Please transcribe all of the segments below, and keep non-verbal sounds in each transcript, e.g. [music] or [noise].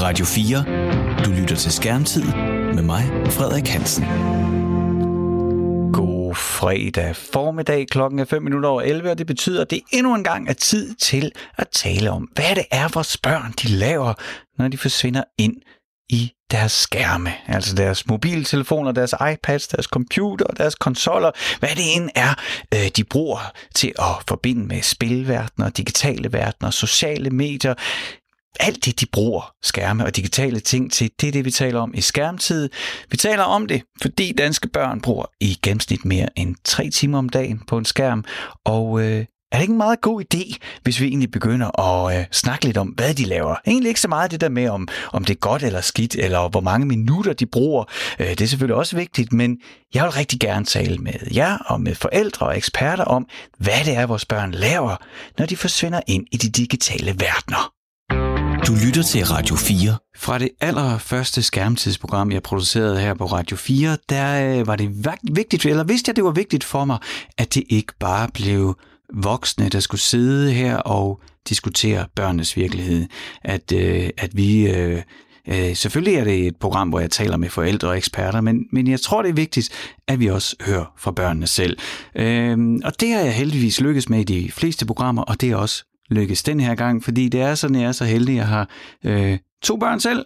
Radio 4. Du lytter til Skærmtid med mig, Frederik Hansen. God fredag formiddag. Klokken er 5 minutter over 11, og det betyder, at det endnu en gang er tid til at tale om, hvad det er, vores børn de laver, når de forsvinder ind i deres skærme, altså deres mobiltelefoner, deres iPads, deres computer, deres konsoller, hvad det end er, øh, de bruger til at forbinde med spilverdener, digitale verdener, sociale medier, alt det, de bruger skærme og digitale ting til, det er det, vi taler om i skærmtid. Vi taler om det, fordi danske børn bruger i gennemsnit mere end tre timer om dagen på en skærm, og øh, er det ikke en meget god idé, hvis vi egentlig begynder at øh, snakke lidt om, hvad de laver? Egentlig ikke så meget det der med, om, om det er godt eller skidt, eller hvor mange minutter de bruger. Øh, det er selvfølgelig også vigtigt, men jeg vil rigtig gerne tale med jer og med forældre og eksperter om, hvad det er, vores børn laver, når de forsvinder ind i de digitale verdener. Du lytter til Radio 4. Fra det allerførste skærmtidsprogram, jeg producerede her på Radio 4, der øh, var det vigtigt, eller vidste jeg, det var vigtigt for mig, at det ikke bare blev voksne, der skulle sidde her og diskutere børnenes virkelighed. At, øh, at vi... Øh, øh, selvfølgelig er det et program, hvor jeg taler med forældre og eksperter, men, men jeg tror, det er vigtigt, at vi også hører fra børnene selv. Øh, og det har jeg heldigvis lykkes med i de fleste programmer, og det er også lykkes den her gang, fordi det er sådan, jeg er så heldig, jeg har øh, to børn selv,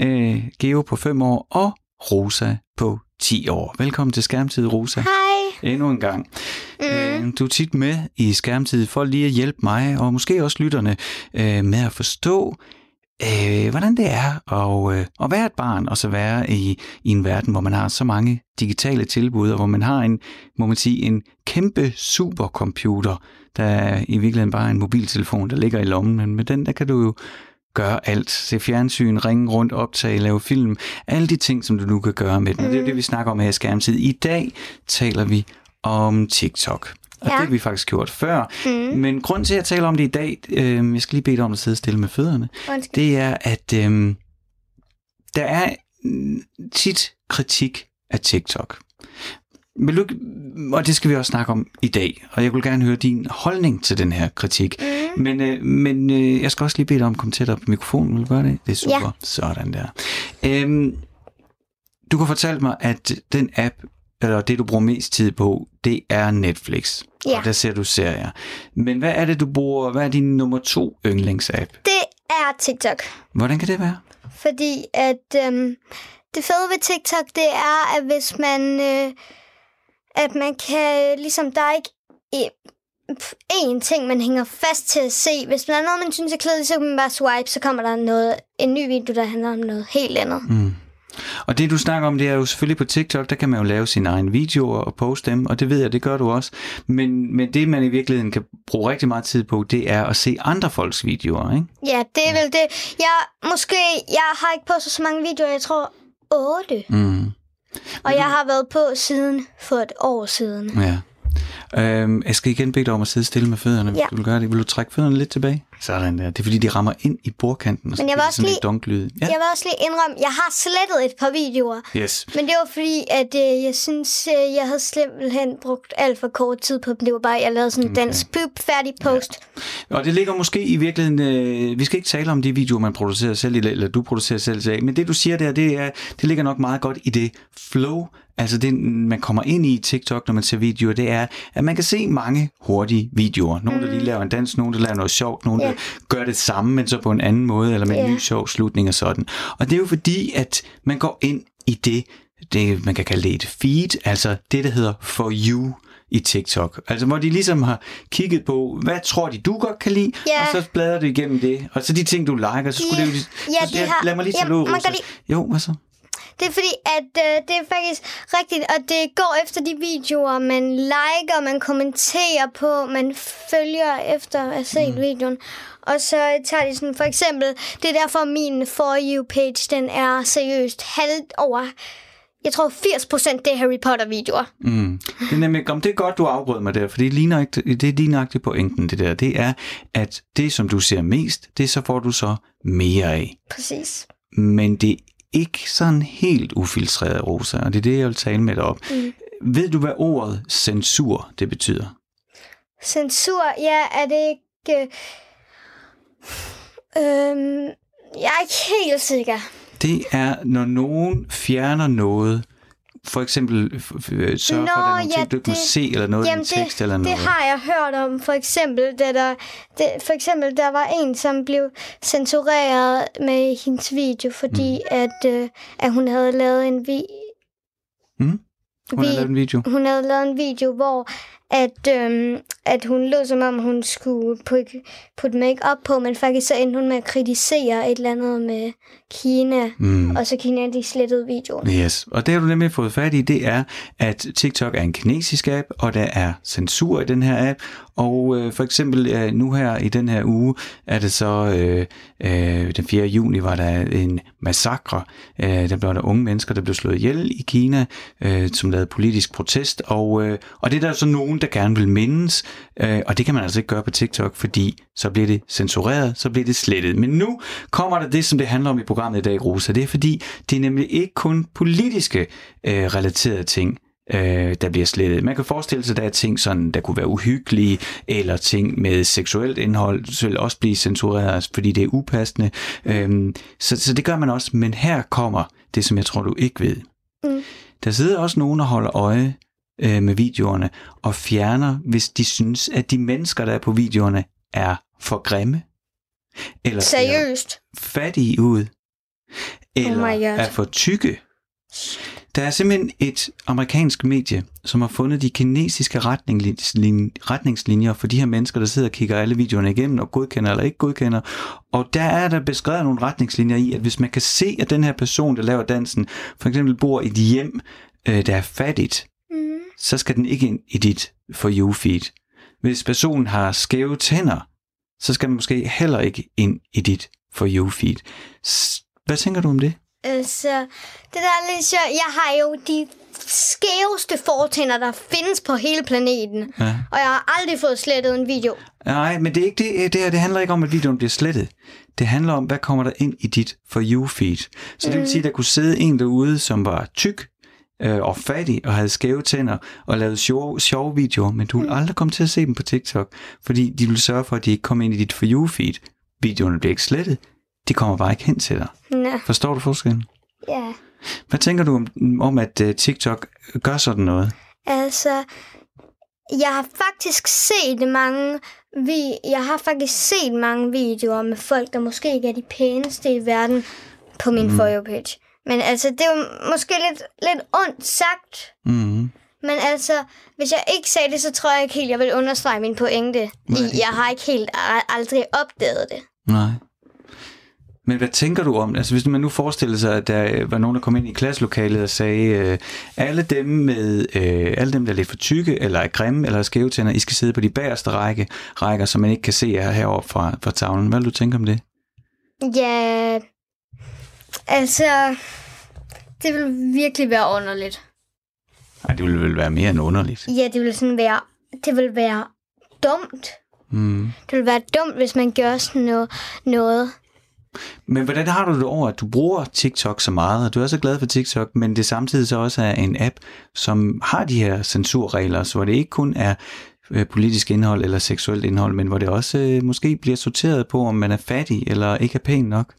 øh, Geo på 5 år og Rosa på 10 år. Velkommen til Skærmtid, Rosa. Hej. Endnu en gang. Mm. Du er tit med i Skærmtid for lige at hjælpe mig, og måske også lytterne, øh, med at forstå, øh, hvordan det er at, øh, at være et barn, og så være i, i en verden, hvor man har så mange digitale tilbud, og hvor man har en, må man sige, en kæmpe supercomputer, der er i virkeligheden bare en mobiltelefon, der ligger i lommen, men med den, der kan du jo gøre alt. Se fjernsyn, ringe rundt, optage, lave film. Alle de ting, som du nu kan gøre med den. Mm. Det er det, vi snakker om her i Skærmtid. I dag taler vi om TikTok. Og ja. det har vi faktisk gjort før. Mm. Men grund til, at jeg taler om det i dag, øh, jeg skal lige bede dig om at sidde stille med fødderne, Undskyld. det er, at øh, der er tit kritik af TikTok. Vil du, og det skal vi også snakke om i dag, og jeg vil gerne høre din holdning til den her kritik. Mm. Men, øh, men øh, jeg skal også lige bede dig om at komme tættere på mikrofonen. Vil du gøre det? Det er super. Ja. Sådan der. Øhm, du kan fortælle mig, at den app, eller det du bruger mest tid på, det er Netflix. Ja. Og der ser du serier. Men hvad er det, du bruger? Hvad er din nummer to yndlingsapp? Det er TikTok. Hvordan kan det være? Fordi at øhm, det fede ved TikTok, det er, at hvis man... Øh, at man kan, ligesom, der er ikke én ting, man hænger fast til at se. Hvis der er noget, man synes er kedeligt, så kan man bare swipe, så kommer der noget, en ny video, der handler om noget helt andet. Mm. Og det du snakker om, det er jo selvfølgelig på TikTok, der kan man jo lave sine egne videoer og poste dem, og det ved jeg, det gør du også. Men, men det man i virkeligheden kan bruge rigtig meget tid på, det er at se andre folks videoer, ikke? Ja, det er vel det. Jeg, måske, jeg har ikke postet så mange videoer, jeg tror 8. Mm. Og jeg har været på siden for et år siden. Ja. Øhm, jeg skal igen bede dig om at sidde stille med fødderne, hvis ja. du vil gøre det. Vil du trække fødderne lidt tilbage? Sådan der. Det er fordi, de rammer ind i bordkanten, og så Men jeg vil også lige, dunklyd. Ja. Jeg vil også lige indrømme, jeg har slettet et par videoer. Yes. Men det var fordi, at øh, jeg synes, øh, jeg havde simpelthen brugt alt for kort tid på dem. Det var bare, jeg lavede sådan en okay. dansk pyp, færdig post. Ja. Og det ligger måske i virkeligheden, øh, vi skal ikke tale om de videoer, man producerer selv, eller du producerer selv, men det du siger der, det, er, det ligger nok meget godt i det flow, Altså det, man kommer ind i TikTok, når man ser videoer, det er, at man kan se mange hurtige videoer. Nogle, der lige laver en dans, nogle, der laver noget sjovt, nogle, yeah. der gør det samme, men så på en anden måde, eller med yeah. en ny sjov slutning og sådan. Og det er jo fordi, at man går ind i det, det, man kan kalde det et feed, altså det, der hedder For You i TikTok. Altså hvor de ligesom har kigget på, hvad tror de, du godt kan lide, yeah. og så bladrer du igennem det. Og så de ting, du liker, så skulle de, det jo... Ja, de har, lad mig lige tage ja, man kan lige... Jo, hvad så? Det er fordi, at øh, det er faktisk rigtigt, og det går efter de videoer, man liker, man kommenterer på, man følger efter at have set mm. videoen. Og så tager de sådan, for eksempel, det er derfor min For You-page, den er seriøst halvt over jeg tror 80% det er Harry Potter-videoer. Mm. Det er nemlig, om det er godt, du afbrød mig der, for det er lige nøjagtigt, det er lige nøjagtigt pointen, det der. Det er, at det, som du ser mest, det så får du så mere af. Præcis. Men det ikke sådan helt ufiltreret, Rosa, og det er det, jeg vil tale med dig om. Mm. Ved du, hvad ordet censur det betyder? Censur, ja, er det ikke... Øh, Jeg er ikke helt sikker. Det er, når nogen fjerner noget, for eksempel øh, sørger Nå, for, at der er nogle ja, ting, du ikke må det- se, eller noget i en Jamen, tekst det, eller noget. det har jeg hørt om. For eksempel, da der, det, for eksempel, der var en, som blev censureret med hendes video, fordi mm. at, øh, at hun havde lavet en vi, Mm? Hun vi- lavet en video. hun havde lavet en video, hvor at, øhm, at hun lød som om, hun skulle putte, putte make-up på, men faktisk så endte hun med at kritisere et eller andet med Kina, Mm. og så Kina, de slettede videoen. Yes, og det har du nemlig fået fat i, det er, at TikTok er en kinesisk app, og der er censur i den her app, og øh, for eksempel øh, nu her i den her uge, er det så øh, øh, den 4. juni, var der en massakre, øh, der blev der unge mennesker, der blev slået ihjel i Kina, øh, som lavede politisk protest, og, øh, og det er der så nogen, der gerne vil mindes, øh, og det kan man altså ikke gøre på TikTok, fordi så bliver det censureret, så bliver det slettet. Men nu kommer der det, som det handler om i programmet i dag, Rosa. Det er fordi, det er nemlig ikke kun politiske øh, relaterede ting, øh, der bliver slettet. Man kan forestille sig, at der er ting, sådan, der kunne være uhyggelige, eller ting med seksuelt indhold, så vil også blive censureret, fordi det er upassende. Øhm, så, så det gør man også, men her kommer det, som jeg tror, du ikke ved. Mm. Der sidder også nogen og holder øje øh, med videoerne, og fjerner, hvis de synes, at de mennesker, der er på videoerne, er for grimme, eller ser Seriøst. fattige ud, eller Oh er for tykke. Der er simpelthen et amerikansk medie, som har fundet de kinesiske retningslin- retningslinjer for de her mennesker, der sidder og kigger alle videoerne igennem og godkender eller ikke godkender. Og der er der beskrevet nogle retningslinjer i, at hvis man kan se, at den her person, der laver dansen, for eksempel bor i et hjem, øh, der er fattigt. Så skal den ikke ind i dit for you feed. Hvis personen har skæve tænder, så skal den måske heller ikke ind i dit for you feed. Hvad tænker du om det? Altså, det der er lidt sjovt. Jeg har jo de skæveste fortænder, der findes på hele planeten. Ja. Og jeg har aldrig fået slettet en video. Nej, men det, er ikke det, det her det handler ikke om, at videoen bliver slettet. Det handler om, hvad kommer der ind i dit for you feed. Så det vil sige, at der kunne sidde en derude, som var tyk øh, og fattig og havde skæve tænder og lavede sjove, sjove videoer, men du vil aldrig komme til at se dem på TikTok, fordi de vil sørge for, at de ikke kommer ind i dit for you feed. Videoerne bliver ikke slettet. De kommer bare ikke hen til dig. Nå, Forstår du forskellen? ja. Hvad tænker du om, om at uh, TikTok gør sådan noget? Altså, jeg har faktisk set mange vi jeg har faktisk set mange videoer med folk, der måske ikke er de pæneste i verden på min mm. For page. Men altså, det er jo måske lidt, lidt ondt sagt. Mm-hmm. Men altså, hvis jeg ikke sagde det, så tror jeg ikke helt, jeg vil understrege min pointe. Nej. I, jeg har ikke helt aldrig opdaget det. Nej. Men hvad tænker du om det? Altså hvis man nu forestiller sig, at der var nogen, der kom ind i klasselokalet og sagde, øh, alle dem med, øh, alle dem, der er lidt for tykke, eller er grimme, eller er skæve tænder, I skal sidde på de bagerste række, rækker, som man ikke kan se her heroppe fra, fra tavlen. Hvad vil du tænke om det? Ja, altså, det vil virkelig være underligt. Nej, det ville vel være mere end underligt. Ja, det vil sådan være, det vil være dumt. Mm. Det vil være dumt, hvis man gør sådan noget. noget. Men hvordan har du det over, at du bruger TikTok så meget, og du er så glad for TikTok, men det samtidig så også er en app, som har de her censurregler, så hvor det ikke kun er øh, politisk indhold eller seksuelt indhold, men hvor det også øh, måske bliver sorteret på, om man er fattig eller ikke er pæn nok.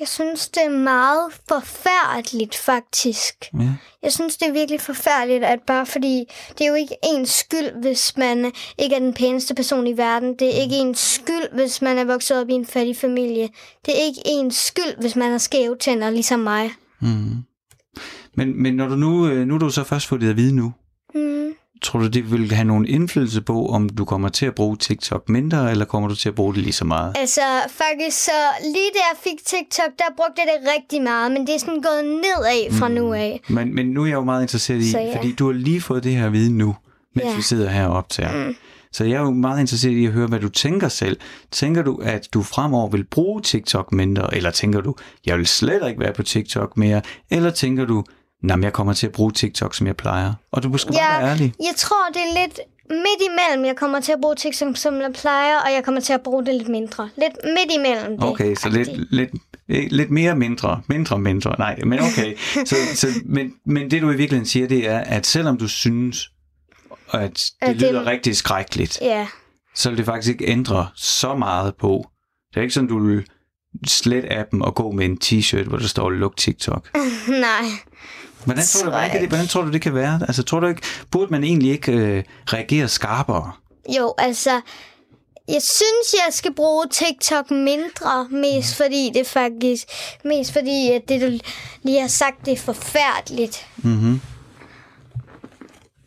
Jeg synes, det er meget forfærdeligt, faktisk. Ja. Jeg synes, det er virkelig forfærdeligt, at bare fordi det er jo ikke ens skyld, hvis man ikke er den pæneste person i verden. Det er ikke ens skyld, hvis man er vokset op i en fattig familie. Det er ikke ens skyld, hvis man har skæve tænder, ligesom mig. Mm. Men, men når du nu, øh, nu er du så først fået det at vide nu, Mm. Tror du, det vil have nogen indflydelse på, om du kommer til at bruge TikTok mindre, eller kommer du til at bruge det lige så meget? Altså, faktisk så lige da jeg fik TikTok, der brugte jeg det rigtig meget, men det er sådan gået nedad fra nu af. Men, men nu er jeg jo meget interesseret i, Så ja. fordi du har lige fået det her at vide nu, mens Ja. vi sidder her og optager. Mm. Så jeg er jo meget interesseret i at høre, hvad du tænker selv. Tænker du, at du fremover vil bruge TikTok mindre, eller tænker du, jeg vil slet ikke være på TikTok mere, eller tænker du, nej, jeg kommer til at bruge TikTok, som jeg plejer? Og du skal bare være ærlig. jeg tror, det er lidt midt imellem. Jeg kommer til at bruge TikTok, som jeg plejer, og jeg kommer til at bruge det lidt mindre. Lidt midt imellem det. Okay, så lidt, lidt, eh, lidt mere mindre. Mindre mindre. Nej, men okay. så, så, men, men det du i virkeligheden siger, det er, at selvom du synes, at det At det- lyder rigtig skrækkeligt, Ja. så vil det faktisk ikke ændre så meget på. Det er ikke sådan, du vil slet appen og gå med en t-shirt, hvor der står luk TikTok? [laughs] Nej. Hvordan tror, du, hvordan, det, hvordan tror du, det kan være? Altså, tror du ikke, burde man egentlig ikke øh, reagere skarpere? Jo, altså, jeg synes, jeg skal bruge TikTok mindre, mest fordi det faktisk, mest fordi, at det, du lige har sagt, det er forfærdeligt. Mm-hmm.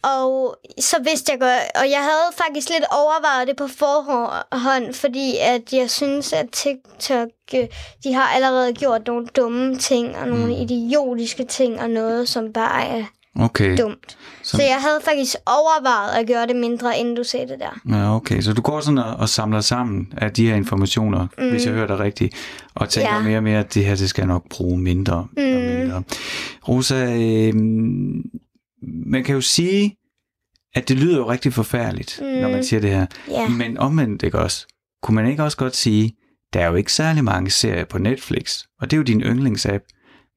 Og så vidste jeg godt, og jeg havde faktisk lidt overvejet det på forhånd, fordi at jeg synes, at TikTok, øh, de har allerede gjort nogle dumme ting, og nogle idiotiske ting, og noget, som bare er Okay. dumt. Så- Så jeg havde faktisk overvejet at gøre det mindre, inden du sagde det der. Ja, okay. Så du går sådan og, og samler sammen af de her informationer, mm. hvis jeg hører dig rigtigt, og tænker Ja. mere og mere, at det her, det skal jeg nok bruge mindre mm. og mindre. Rosa, øh, man kan jo sige, at det lyder jo rigtig forfærdeligt, mm. når man siger det her. Ja. Men omvendt ikke også. Kunne man ikke også godt sige, der er jo ikke særlig mange serier på Netflix, og det er jo din yndlingsapp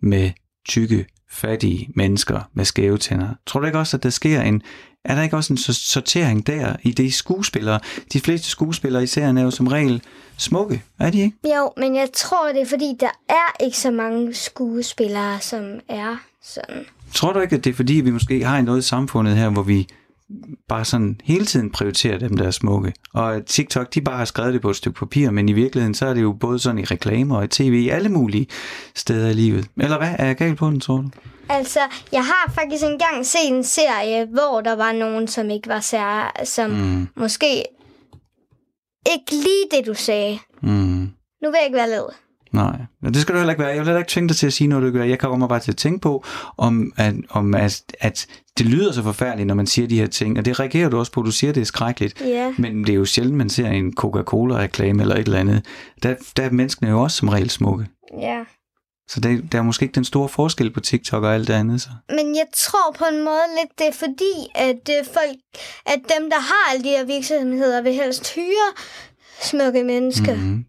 med tykke, fattige mennesker med skæve tænder. Tror du ikke også, at der sker en, er der ikke også en so- sortering der i de skuespillere? De fleste skuespillere i serien er jo som regel smukke, er de ikke? Jo, men jeg tror, det er fordi, der er ikke så mange skuespillere, som er sådan. Tror du ikke, at det er fordi, vi måske har noget i samfundet her, hvor vi bare sådan hele tiden prioriterer dem, der er smukke. Og TikTok, de bare har skrevet det på et stykke papir, men i virkeligheden, så er det jo både sådan i reklamer og i tv, i alle mulige steder i livet. Eller hvad? Er jeg galt på den, tror du? Altså, jeg har faktisk engang set en serie, hvor der var nogen, som ikke var sær, som mm. måske ikke lige det, du sagde. Mm. Nu vil jeg ikke være led. Nej, men det skal du heller ikke være. Jeg vil heller ikke tvinge dig til at sige noget, du ikke gør. Jeg kommer bare til at tænke på, om, at, om at, at det lyder så forfærdeligt, når man siger de her ting, og det reagerer du også på. Du siger, det er skrækkeligt. Ja. Men det er jo sjældent, man ser en Coca-Cola-reklame eller et eller andet. Der, der er menneskene jo også som regel smukke. Ja. Så der, der er måske ikke den store forskel på TikTok og alt det andet. Så. Men jeg tror på en måde lidt, det er fordi, at øh, folk, at dem, der har alle de her virksomheder, vil helst hyre smukke mennesker. Mm. Mm.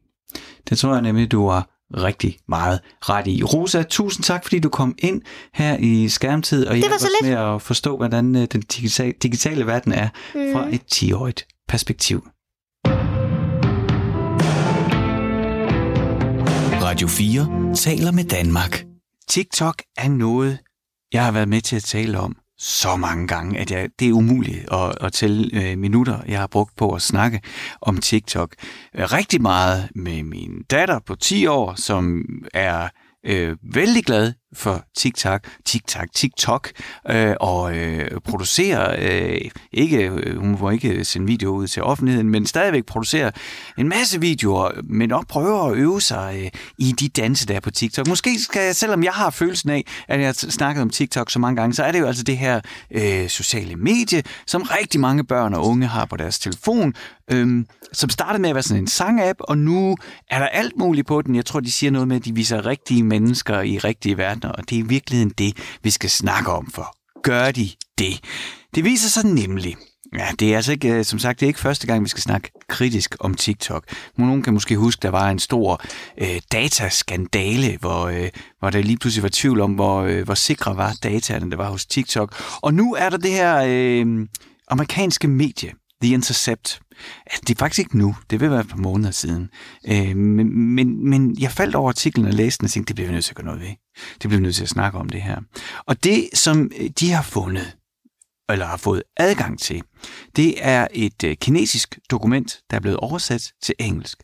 Det tror jeg nemlig, du har rigtig meget ret i. Rosa, tusind tak, fordi du kom ind her i skærmtid og så os lidt. med at forstå, hvordan øh, den digitale, digitale verden er Mm. fra et 10-årigt perspektiv. Radio 4 taler med Danmark. TikTok er noget, jeg har været med til at tale om så mange gange, at jeg, det er umuligt at, at tælle øh, minutter, jeg har brugt på at snakke om TikTok. Rigtig meget med min datter på 10 år, som er øh, vældig glad for TikTok, TikTok, TikTok, øh, og øh, producerer, øh, ikke, øh, hun må ikke sende video ud til offentligheden, men stadigvæk producerer en masse videoer, men også prøver at øve sig øh, i de danse, der er på TikTok. Måske skal jeg, selvom jeg har følelsen af, at jeg har snakket om TikTok så mange gange, så er det jo altså det her øh, sociale medie, som rigtig mange børn og unge har på deres telefon, øh, som startede med at være sådan en sang-app, og nu er der alt muligt på den. Jeg tror, de siger noget med, at de viser rigtige mennesker i rigtige verden verdener, og det er i virkeligheden det, vi skal snakke om, for gør de det? Det viser sig nemlig, Ja, det er altså ikke, øh, som sagt, det er ikke første gang, vi skal snakke kritisk om TikTok. Nogen kan måske huske, der var en stor øh, dataskandale, hvor, øh, hvor der lige pludselig var tvivl om, hvor, øh, hvor sikre var dataerne, der var hos TikTok. Og nu er der det her øh, amerikanske medie, The Intercept. Altså, det er faktisk ikke nu, det vil være et par måneder siden. Øh, men, men, men jeg faldt over artiklen og læste den og tænkte, det bliver vi nødt til at gøre noget ved. Det bliver vi nødt til at snakke om det her. Og det, som øh, de har fundet, eller har fået adgang til, det er et øh, kinesisk dokument, der er blevet oversat til engelsk.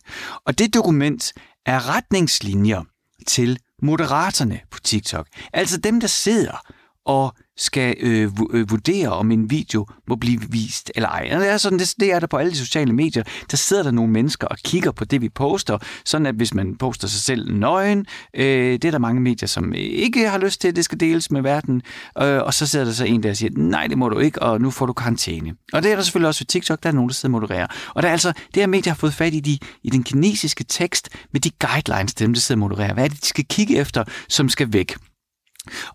Og det dokument er retningslinjer til moderatorerne på TikTok. Altså dem, der sidder og skal øh, øh, vurdere, om en video må blive vist eller ej. Og Det er, sådan, det, det er der på alle de sociale medier. Der sidder der nogle mennesker og kigger på det, vi poster. Sådan at hvis man poster sig selv nøgen, øh, det er der mange medier, som øh, ikke har lyst til, at det skal deles med verden. Øh, og så sidder der så en, der siger, nej, det må du ikke, og nu får du karantæne. Og det er der selvfølgelig også ved TikTok, der er nogen, der sidder og modererer. Og der er altså, det her medie har fået fat i, de, i den kinesiske tekst med de guidelines dem, der sidder og modererer. Hvad er det, de skal kigge efter, som skal væk?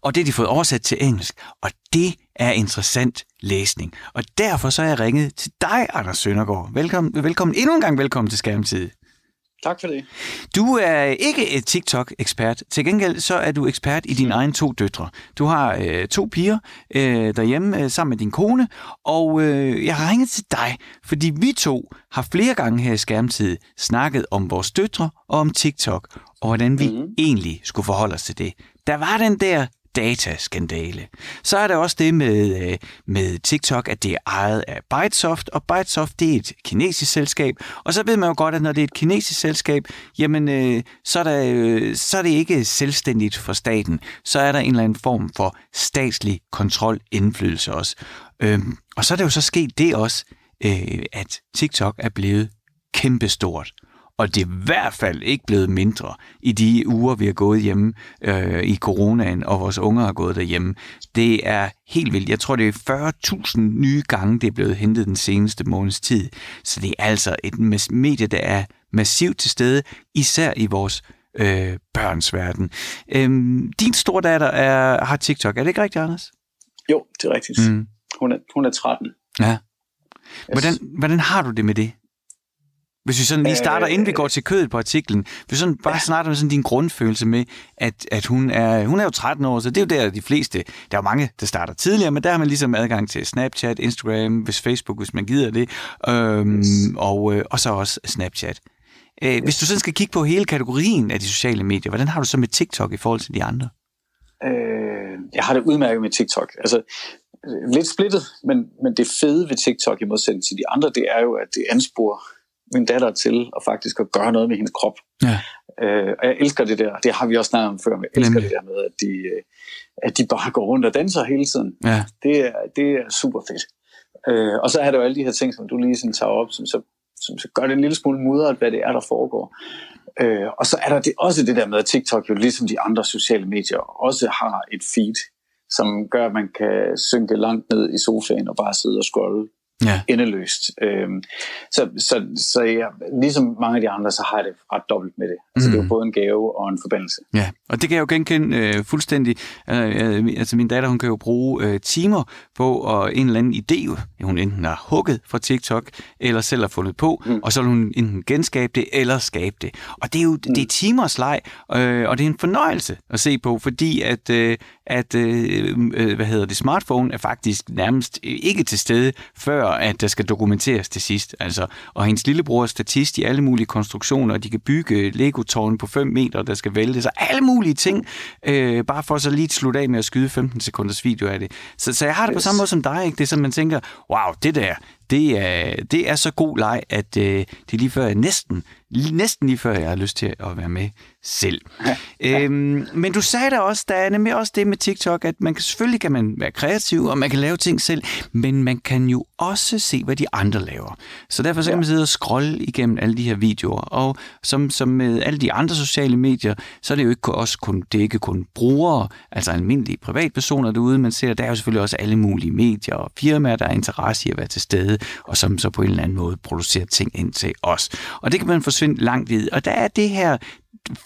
Og det har de fået oversat til engelsk, og det er interessant læsning. Og derfor så er jeg ringet til dig, Anders Søndergaard. Velkommen, velkommen endnu en gang velkommen til Skærmtid. Tak for det. Du er ikke et TikTok-ekspert. Til gengæld så er du ekspert i dine egne to døtre. Du har øh, to piger øh, derhjemme øh, sammen med din kone, og øh, jeg har ringet til dig, fordi vi to har flere gange her i Skærmtid snakket om vores døtre og om TikTok, og hvordan vi mm. egentlig skulle forholde os til det. Der var den der dataskandale. Så er der også det med, øh, med TikTok, at det er ejet af Bytesoft, og Bytesoft det er et kinesisk selskab. Og så ved man jo godt, at når det er et kinesisk selskab, jamen øh, så, er der, øh, så er det ikke selvstændigt for staten. Så er der en eller anden form for statslig kontrol, indflydelse også. Øhm, og så er det jo så sket det også, øh, at TikTok er blevet kæmpestort og det er i hvert fald ikke blevet mindre i de uger, vi har gået hjemme øh, i coronaen, og vores unger har gået derhjemme. Det er helt vildt. Jeg tror, det er 40.000 nye gange, det er blevet hentet den seneste måneds tid. Så det er altså et medie, der er massivt til stede, især i vores øh, børns verden. Øhm, din store datter er, har TikTok, er det ikke rigtigt, Anders? Jo, det er rigtigt. Mm. Hun, er, hun er 13. Ja. Hvordan, hvordan har du det med det? Hvis vi sådan lige starter, øh, inden vi går til kødet på artiklen, hvis vi sådan bare ja. starter med sådan din grundfølelse med, at, at hun, er, hun er jo 13 år, så det er jo der de fleste, der er mange, der starter tidligere, men der har man ligesom adgang til Snapchat, Instagram, hvis Facebook, hvis man gider det, øhm, yes. og, øh, og så også Snapchat. Øh, yes. Hvis du sådan skal kigge på hele kategorien af de sociale medier, hvordan har du så med TikTok i forhold til de andre? Øh, jeg har det udmærket med TikTok. Altså, lidt splittet, men, men det fede ved TikTok i modsætning til de andre, det er jo, at det ansporer min datter til at faktisk at gøre noget med hendes krop. Ja. Øh, og jeg elsker det der, det har vi også snakket om før, men jeg elsker Nemlig. det der med, at de, øh, at de bare går rundt og danser hele tiden. Ja. Det, er, det er super fedt. Øh, og så er der jo alle de her ting, som du lige sådan tager op, som så, som så gør det en lille smule mudret, hvad det er, der foregår. Øh, og så er der det, også det der med, at TikTok jo ligesom de andre sociale medier også har et feed, som gør, at man kan synke langt ned i sofaen og bare sidde og scrolle ja. endeløst. Øhm, så, så, så ja, ligesom mange af de andre, så har jeg det ret dobbelt med det. Altså mm. det er jo både en gave og en forbindelse. Ja, og det kan jeg jo genkende øh, fuldstændig. Øh, øh, altså min datter, hun kan jo bruge øh, timer på og en eller anden idé, hun enten har hugget fra TikTok, eller selv har fundet på, mm. og så vil hun enten genskabe det, eller skabe det. Og det er jo mm. det er timers leg, øh, og det er en fornøjelse at se på, fordi at, øh, at øh, øh hvad hedder det, smartphone er faktisk nærmest ikke til stede, før at der skal dokumenteres til sidst. Altså, og hendes lillebror er statist i alle mulige konstruktioner, og de kan bygge Lego-tårne på 5 meter, der skal vælge så alle mulige ting, øh, bare for så lige at slutte af med at skyde 15 sekunders video af det. Så, så jeg har det på samme måde som dig, ikke? Det er som man tænker, wow, det der, det er, det er så god leg, at øh, det er lige før jeg næsten, næsten lige før jeg har lyst til at være med selv. Ja. Øhm, men du sagde da også, der er nemlig også det med TikTok, at man kan, selvfølgelig kan man være kreativ, og man kan lave ting selv, men man kan jo også se, hvad de andre laver. Så derfor så kan man sidde og scrolle igennem alle de her videoer, og som, som med alle de andre sociale medier, så er det jo ikke også kun, det er ikke kun brugere, altså almindelige privatpersoner derude, man ser, der er jo selvfølgelig også alle mulige medier og firmaer, der er interesse i at være til stede, og som så på en eller anden måde producerer ting ind til os. Og det kan man forsvinde langt vid. Og der er det her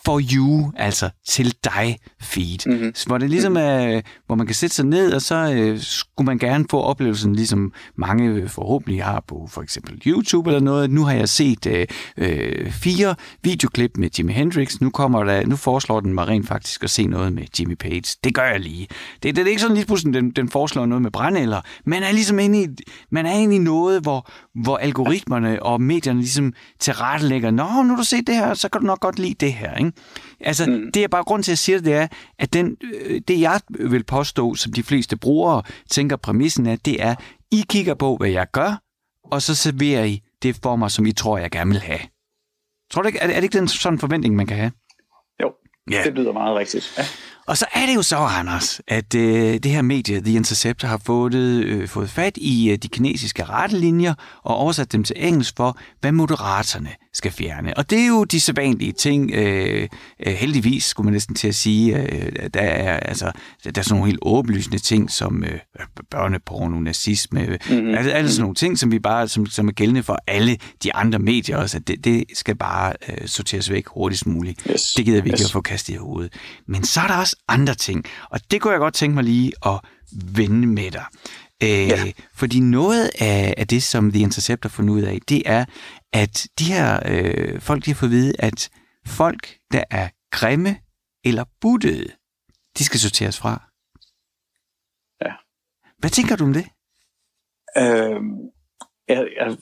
for you, altså til dig feed. Mm-hmm. Hvor det ligesom er, hvor man kan sætte sig ned, og så øh, skulle man gerne få oplevelsen, ligesom mange forhåbentlig har på for eksempel YouTube eller noget. Nu har jeg set øh, øh, fire videoklip med Jimi Hendrix. Nu kommer der, nu foreslår den mig rent faktisk at se noget med Jimmy Page. Det gør jeg lige. Det, det er ikke sådan lige pludselig, den, den foreslår noget med brændeller. Man er ligesom inde i, man er inde i noget, hvor, hvor algoritmerne og medierne ligesom tilrettelægger, nå, nu har du set det her, så kan du nok godt lide det her her. Ikke? Altså, mm. det er bare grund til, at jeg siger det, det er, at den, øh, det jeg vil påstå, som de fleste brugere tænker præmissen af, det er, I kigger på, hvad jeg gør, og så serverer I det for mig, som I tror, jeg gerne vil have. Tror du ikke, er det, er det ikke den sådan forventning, man kan have? Jo, yeah. det lyder meget rigtigt. Ja. Og så er det jo så, Anders, at øh, det her medie, The Intercept, har fået, øh, fået fat i øh, de kinesiske rettelinjer og oversat dem til engelsk for, hvad moderatorerne skal fjerne. Og det er jo de sædvanlige ting. Øh, øh, heldigvis, skulle man næsten til at sige, øh, der, er, altså, der er sådan nogle helt åbenlysende ting, som øh, børneporno, nazisme, mm-hmm. altså alle sådan nogle ting, som, vi bare, som, som er gældende for alle de andre medier også, at det, det skal bare øh, sorteres væk hurtigst muligt. Yes. Det gider vi ikke yes. at få kastet i hovedet. Men så er der også andre ting, og det kunne jeg godt tænke mig lige at vende med dig. Øh, ja. Fordi noget af, af det, som The Intercept har fundet ud af, det er, at de her øh, folk, de har fået at vide, at folk, der er grimme eller buttede, de skal sorteres fra. Ja. Hvad tænker du om det? Øh, jeg, jeg,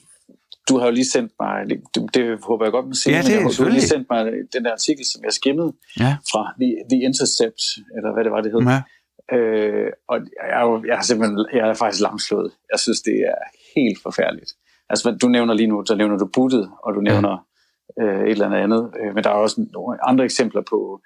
du har jo lige sendt mig, det, det håber jeg godt, man siger, Ja, det er men jeg, du har lige sendt mig den der artikel, som jeg skimmede Ja. fra The, The Intercept, eller hvad det var, det hed. ja. Øh, og jeg er, jo, jeg er simpelthen, jeg er faktisk langslået. Jeg synes, det er helt forfærdeligt. Altså, du nævner lige nu, der nævner du buttet, og du nævner øh, et eller andet. Øh, men der er også nogle andre eksempler på,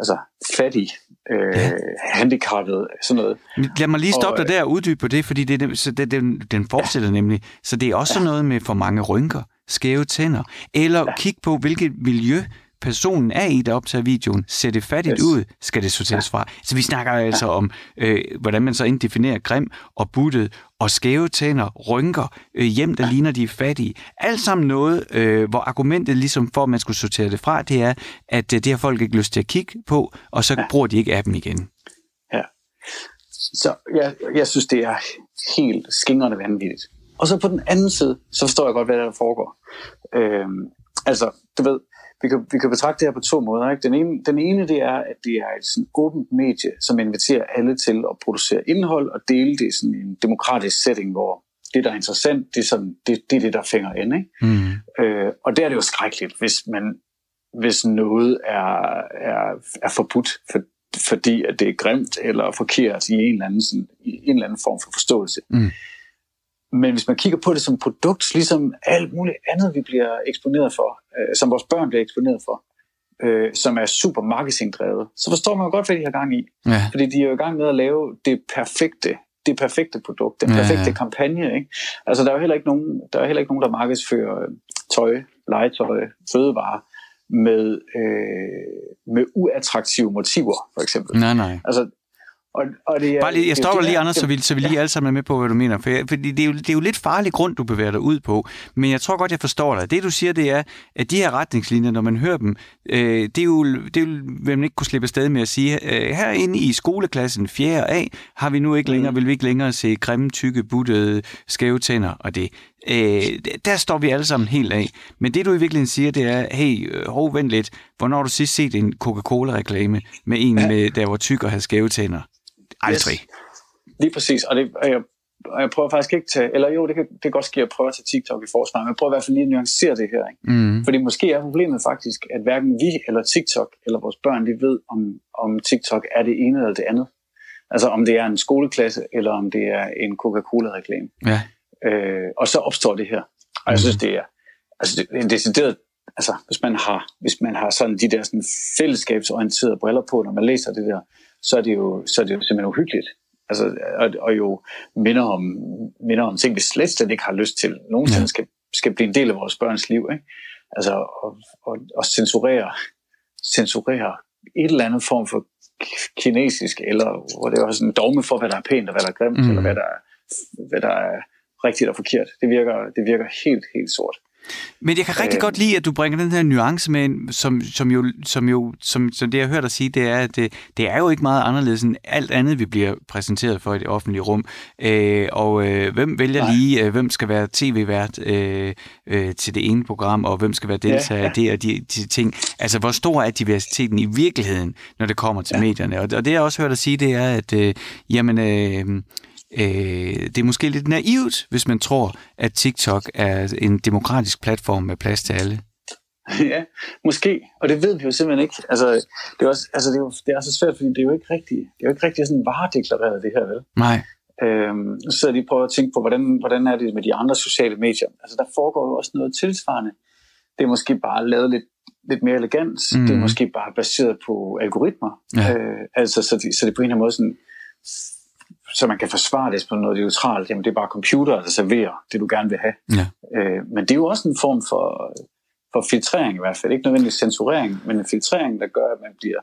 altså, fattig, øh, Ja. handicappet, sådan noget. Lad mig lige stoppe Og, dig der og uddybe på det, fordi det, så det, den, den fortsætter ja. nemlig. Så det er også sådan noget med for mange rynker, skæve tænder, eller ja. kig på, hvilket miljø personen er i, der optager videoen. Ser det fattigt Yes. ud, skal det sorteres fra. Så vi snakker altså om, øh, hvordan man så indefinerer grim og buttet, og skæve tænder, rynker, øh, hjem, der ligner de er fattige. Alt sammen noget, øh, hvor argumentet ligesom for, at man skulle sortere det fra, det er, at øh, det har folk ikke lyst til at kigge på, og så ja. bruger de ikke appen igen. Ja. Så jeg, jeg synes, det er helt skingrende vanvittigt. Og så på den anden side, så forstår jeg godt, hvad der, der foregår. Øhm, altså, du ved, vi kan, vi kan betragte det her på to måder. Ikke? Den, ene, den ene, det er, at det er et sådan åbent medie, som inviterer alle til at producere indhold og dele det i sådan en demokratisk setting, hvor det, der er interessant, det er, sådan, det, det, er det der fænger ind. Ikke? Mm. Øh, og der er det jo skrækkeligt, hvis, man, hvis noget er, er, er forbudt, for, fordi at det er grimt eller forkert i en eller anden, sådan, i en eller anden form for forståelse. Mm. Men hvis man kigger på det som produkt, ligesom alt muligt andet, vi bliver eksponeret for, øh, som vores børn bliver eksponeret for, øh, som er super marketingdrevet, så forstår man jo godt, hvad de har gang i. Ja. Fordi de er jo i gang med at lave det perfekte, det perfekte produkt, den Ja, ja. perfekte kampagne. Ikke? Altså, der er jo heller ikke nogen, der, er heller ikke nogen, der markedsfører øh, tøj, legetøj, fødevarer med, øh, med uattraktive motiver, for eksempel. Nej, nej. Altså, og, og det er, Bare lige, jeg er stopper det lige, Anders, så vi, så vi lige alle sammen er med på, hvad du mener. For jeg, fordi det er, jo, det er jo lidt farlig grund, du bevæger dig ud på. Men jeg tror godt, jeg forstår dig. Det, du siger, det er, at de her retningslinjer, når man hører dem, øh, det, er jo, det er jo, vil man ikke kunne slippe afsted med at sige, øh, herinde i skoleklassen 4. A, har vi nu ikke længere, vil vi ikke længere se grimme, tykke, buttede, skæve tænder og det. Øh, der står vi alle sammen helt af. Men det, du i virkeligheden siger, det er, hey, øh, hov, vent lidt. Hvornår har du sidst set en Coca-Cola-reklame med en, Ja. med, der var tyk og havde skæve tænder? Aldrig. Yes. Lige præcis, og, det, og, jeg, og jeg prøver faktisk ikke til, eller jo, det kan, det kan godt ske, at jeg prøver at tage TikTok i forsvar, men jeg prøver i hvert fald lige at nuancere det her. Ikke? Mm. Fordi måske er problemet faktisk, at hverken vi eller TikTok eller vores børn, de ved, om, om TikTok er det ene eller det andet. Altså om det er en skoleklasse, eller om det er en Coca-Cola-reklame. Ja. Øh, og så opstår det her. Og jeg synes, det er, altså det er en decideret, altså hvis man har, hvis man har sådan de der sådan fællesskabsorienterede briller på, når man læser det der, så er det jo, så er det jo simpelthen uhyggeligt. Altså, og, og jo minder om, minder om ting, vi slet, slet ikke har lyst til. Nogensinde skal, skal blive en del af vores børns liv. Ikke? Altså, og, og, og censurere, censurere et eller andet form for kinesisk, eller hvor det er også en dogme for, hvad der er pænt og hvad der er grimt, mm. eller hvad der, er, hvad der er rigtigt og forkert. Det virker, det virker helt, helt sort. Men jeg kan rigtig Øh. godt lide, at du bringer den her nuance med, ind, som, som jo, som jo som, som det jeg har hørt dig sige, det er, at det, det er jo ikke meget anderledes end alt andet, vi bliver præsenteret for i det offentlige rum. Øh, og øh, hvem vælger Nej. lige, øh, hvem skal være tv-vært øh, øh, til det ene program, og hvem skal være deltager Ja, ja, det og de, de ting. Altså, hvor stor er diversiteten i virkeligheden, når det kommer til. Ja. medierne? Og, og det, jeg også hørt dig sige, det er, at øh, jamen, øh, Øh, det er måske lidt naivt, hvis man tror, at TikTok er en demokratisk platform med plads til alle. [laughs] ja, måske. Og det ved vi jo simpelthen ikke. Altså, det er, også, altså, det er, jo, det er så svært, fordi det er jo ikke rigtigt, det er jo ikke rigtig sådan varedeklareret, det her, vel? Nej. Øhm, så de på at tænke på, hvordan, hvordan er det med de andre sociale medier? Altså, der foregår jo også noget tilsvarende. Det er måske bare lavet lidt, lidt mere elegant. Mm. Det er måske bare baseret på algoritmer. Ja. Øh, altså, så, det, så det på en eller anden måde sådan, så man kan forsvare det på noget neutralt. Jamen, det er bare computer, der serverer det, du gerne vil have. Ja. Øh, men det er jo også en form for, for filtrering i hvert fald. Ikke nødvendigvis censurering, men en filtrering, der gør, at man bliver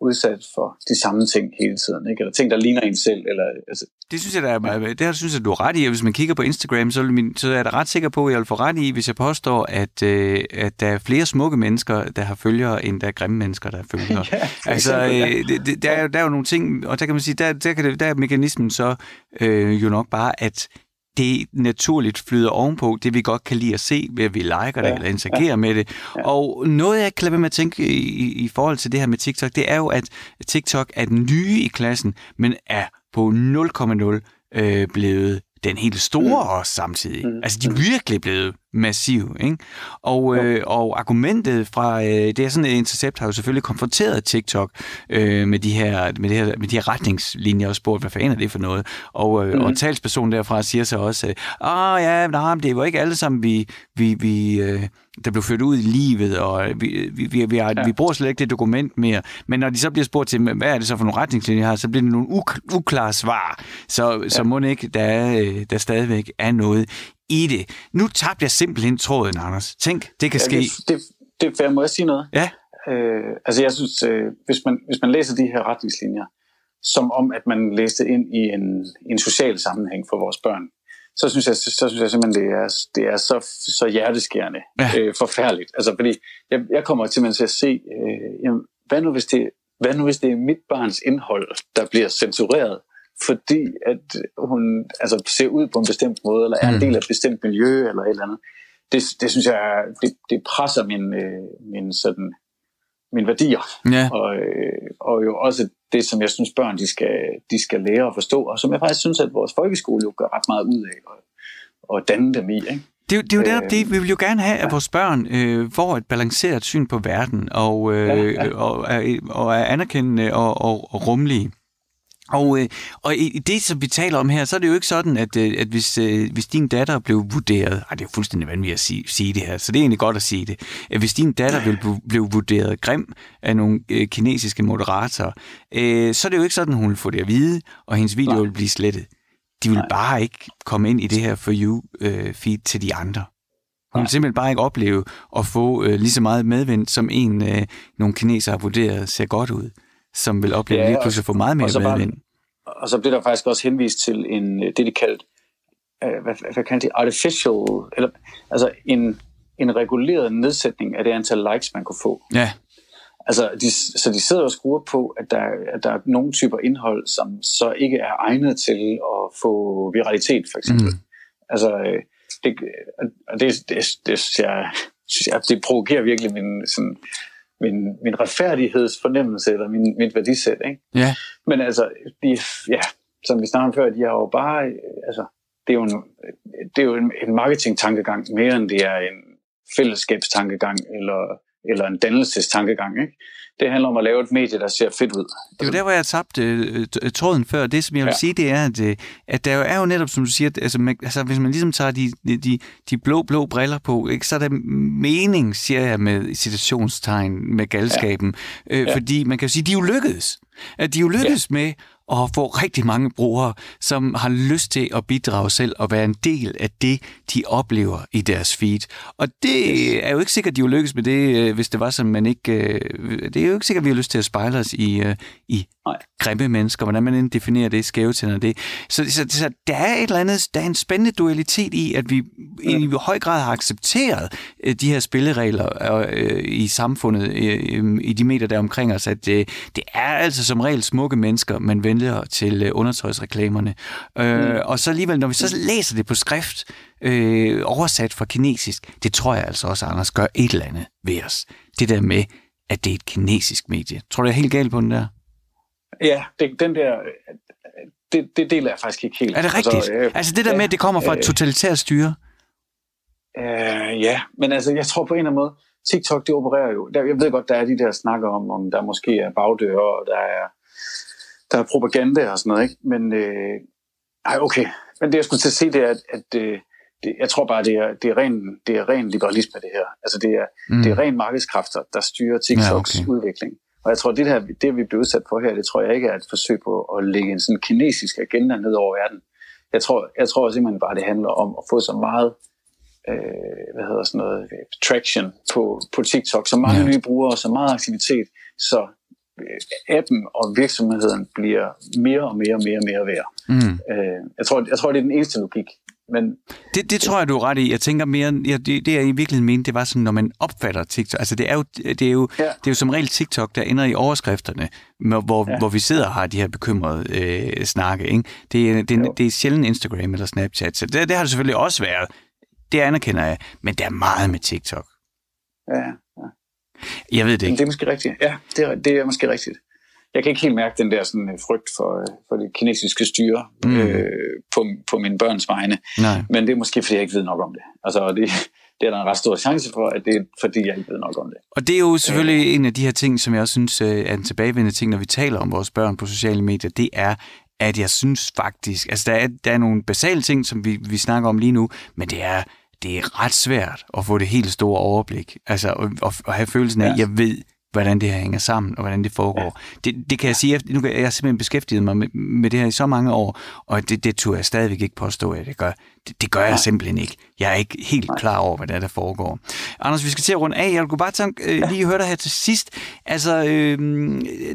udsat for de samme ting hele tiden, ikke? eller ting, der ligner en selv. Eller, altså. Det synes jeg, der er, det her synes jeg, du er ret i, og hvis man kigger på Instagram, så, min, så er jeg da ret sikker på, at jeg vil få ret i, hvis jeg påstår, at, øh, at der er flere smukke mennesker, der har følgere, end der er grimme mennesker, der har [laughs] følgere. ja, altså, øh, det, det, der, er, der er jo nogle ting, og der kan man sige, der, der, kan det, der er mekanismen så øh, jo nok bare, at det naturligt flyder ovenpå, det vi godt kan lide at se, ved at vi liker det ja, eller interagerer ja, med det. Ja. Og noget, jeg kan med at tænke i, i forhold til det her med TikTok, det er jo, at TikTok er den nye i klassen, men er på 0,0 øh, blevet den helt store mm. også samtidig. Mm. Altså, de er virkelig blevet massive, ikke? Og, øh, og argumentet fra, øh, det er sådan, et Intercept har jo selvfølgelig konfronteret TikTok øh, med, de her, med, det her, med de her retningslinjer og spurgt, hvad fanden er det for noget? Og, øh, mm. og en talsperson derfra siger så også, ah, ja, nej, det var ikke alle sammen, vi, vi, vi øh, der blev ført ud i livet, og vi, vi, vi, vi, har, ja. vi bruger slet ikke det dokument mere. Men når de så bliver spurgt til, hvad er det så for nogle retningslinjer her, så bliver det nogle uk- uklare svar. Så, ja. så må ikke, der, er, øh, der stadigvæk er noget i det. Nu tabte jeg simpelthen tråden, Anders. Tænk, det kan ja, ske. Det, det, det er fair. Må jeg sige noget? Ja. Øh, altså jeg synes, øh, hvis, man, hvis man læser de her retningslinjer, som om at man læste ind i en, en social sammenhæng for vores børn, så synes jeg, så synes jeg simpelthen, det er, det er så, så hjerteskærende ja. øh, forfærdeligt. Altså, fordi jeg, jeg kommer simpelthen til at se, øh, jamen, hvad, nu, hvis det, hvad nu hvis det er mit barns indhold, der bliver censureret, fordi at hun altså, ser ud på en bestemt måde, eller er en mm. del af et bestemt miljø, eller et eller andet. Det, det synes jeg, det, det presser min, øh, min sådan, mine værdier. Ja. Og, øh, og jo også det, som jeg synes, børn de skal, de skal lære at forstå, og som jeg faktisk synes, at vores folkeskole jo gør ret meget ud af at, at danne dem i. Ikke? Det, det er jo netop øh, det, vi vil jo gerne have, at vores børn øh, får et balanceret syn på verden, og, øh, ja, ja. og, er, og er anerkendende og, og, og rummelige. Og, øh, og i det, som vi taler om her, så er det jo ikke sådan, at, øh, at hvis, øh, hvis din datter blev vurderet, ej, det er jo fuldstændig vanvittigt at sige, sige det her, så det er egentlig godt at sige det, at hvis din datter ville blive vurderet grim af nogle øh, kinesiske moderatorer, øh, så er det jo ikke sådan, hun vil få det at vide, og hendes video Nej. vil blive slettet. De vil bare ikke komme ind i det her for you øh, til de andre. Hun vil simpelthen bare ikke opleve at få øh, lige så meget medvind, som en øh, nogle kinesere vurderet ser godt ud som vil opleve ja, lige pludselig få meget mere medvind. Og så bliver der faktisk også henvist til en, det, de kaldte, øh, hvad, hvad kan det, artificial, eller, altså en, en reguleret nedsætning af det antal likes, man kunne få. Ja. Altså, de, så de sidder og skruer på, at der, at der er nogle typer indhold, som så ikke er egnet til at få viralitet, for eksempel. Mm. Altså, øh, det, og det, det, det, synes jeg, synes jeg, det provokerer virkelig min sådan, min, min retfærdighedsfornemmelse eller min, mit værdisæt. Ikke? Ja. Men altså, de, ja, som vi snakkede om før, de har jo bare, altså, det er jo en, det er jo en, en marketing-tankegang mere end det er en fællesskabstankegang eller, eller en dannelsestankegang. Ikke? det handler om at lave et medie, der ser fedt ud. Det er jo der, hvor jeg tabte øh, tråden før. Det, som jeg vil ja. sige, det er, at, øh, at der jo er jo netop, som du siger, at, altså, man, altså, hvis man ligesom tager de, de, de blå, blå briller på, ikke, så er der mening, siger jeg med citationstegn, med galskaben. Ja. Øh, ja. Fordi man kan jo sige, at de er jo lykkedes. At de er jo lykkedes ja. med at få rigtig mange brugere, som har lyst til at bidrage selv og være en del af det, de oplever i deres feed. Og det er jo ikke sikkert, at de vil lykkes med det, øh, hvis det var sådan, man ikke... Øh, det er jo ikke sikkert, at vi har lyst til at spejle os i, øh, i grimme mennesker, hvordan man definerer det, skævetænder det. Så, så, så der er et eller andet, der er en spændende dualitet i, at vi i, i høj grad har accepteret de her spilleregler øh, i samfundet, øh, i de meter der omkring os, at øh, det er altså som regel smukke mennesker, man vælger til øh, undertøjsreklamerne. Øh, mm. Og så alligevel, når vi så læser det på skrift, øh, oversat fra kinesisk, det tror jeg altså også, Anders, gør et eller andet ved os. Det der med, at det er et kinesisk medie. Tror du, jeg er helt galt på den der? Ja, det, den der, det, det deler jeg faktisk ikke helt. Er det rigtigt? Altså, øh, altså det der med, at det kommer fra et øh, totalitært styre? Øh, ja, men altså jeg tror på en eller anden måde, TikTok det opererer jo, der, jeg ved godt, der er de der snakker om, om der måske er bagdøre, og der er, der er propaganda og sådan noget, ikke? Men, øh, ej, okay. Men det jeg skulle til at se, det er, at, at øh, det, jeg tror bare, det er, det, er ren, det er ren liberalisme, det her. Altså det er, mm. det er ren markedskræfter, der styrer TikToks ja, okay. udvikling. Og jeg tror, det her, det vi bliver udsat for her, det tror jeg ikke er et forsøg på at lægge en sådan kinesisk agenda ned over verden. Jeg tror, jeg tror simpelthen bare, det handler om at få så meget øh, hvad hedder sådan noget, traction på, på TikTok, så mange ja. nye brugere, så meget aktivitet, så appen og virksomheden bliver mere og mere og mere og mere værd. Mm. Øh, jeg, tror, jeg tror, det er den eneste logik. Men, det, det tror jeg, du er ret i. Jeg tænker mere, ja, det, det jeg i virkeligheden mente, det var sådan, når man opfatter TikTok. Altså det er jo, det er jo, ja. det er jo som regel TikTok, der ender i overskrifterne, hvor, ja. hvor vi sidder og har de her bekymrede øh, snakke. Ikke? Det, det, det er sjældent Instagram eller Snapchat, så det, det har det selvfølgelig også været. Det anerkender jeg, men der er meget med TikTok. Ja. Jeg ved det ikke. Det er måske rigtigt. Ja, det er, det er måske rigtigt jeg kan ikke helt mærke den der sådan, øh, frygt for, øh, for det kinesiske styre mm. øh, på, på mine børns vegne. Nej. Men det er måske, fordi jeg ikke ved nok om det. Altså, det, det er der en ret stor chance for, at det er, fordi jeg ikke ved nok om det. Og det er jo selvfølgelig øh. en af de her ting, som jeg også synes er en tilbagevendende ting, når vi taler om vores børn på sociale medier, det er, at jeg synes faktisk, altså der er, der er nogle basale ting, som vi, vi snakker om lige nu, men det er, det er ret svært at få det helt store overblik. Altså at, at have følelsen af, at jeg ved, hvordan det her hænger sammen, og hvordan det foregår. Ja. Det, det kan jeg sige, nu jeg har simpelthen beskæftiget mig med, med det her i så mange år, og det, det turde jeg stadigvæk ikke påstå, at det gør. Det, det gør jeg simpelthen ikke. Jeg er ikke helt klar over, hvad der, er, der foregår. Anders, vi skal til at runde af. Jeg kunne bare tænke, øh, lige høre dig her til sidst. Altså, øh,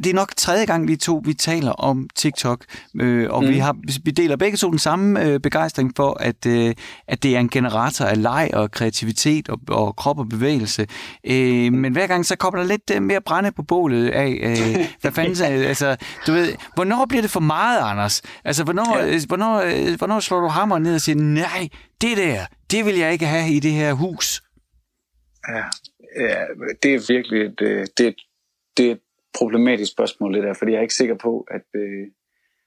det er nok tredje gang, vi to vi taler om TikTok, øh, og mm. vi, har, vi deler begge to den samme øh, begejstring for, at, øh, at det er en generator af leg og kreativitet og, og krop og bevægelse. Øh, men hver gang så kommer der lidt øh, mere brænde på bålet af, øh, [laughs] hvad fanden, altså, du ved, hvornår bliver det for meget, Anders? Altså, hvornår, ja. øh, hvornår, øh, hvornår slår du hammer ned og siger, nej, det der, det vil jeg ikke have i det her hus. Ja, ja det er virkelig et, øh, det, det er et problematisk spørgsmål, det der, fordi jeg er ikke sikker på, at øh,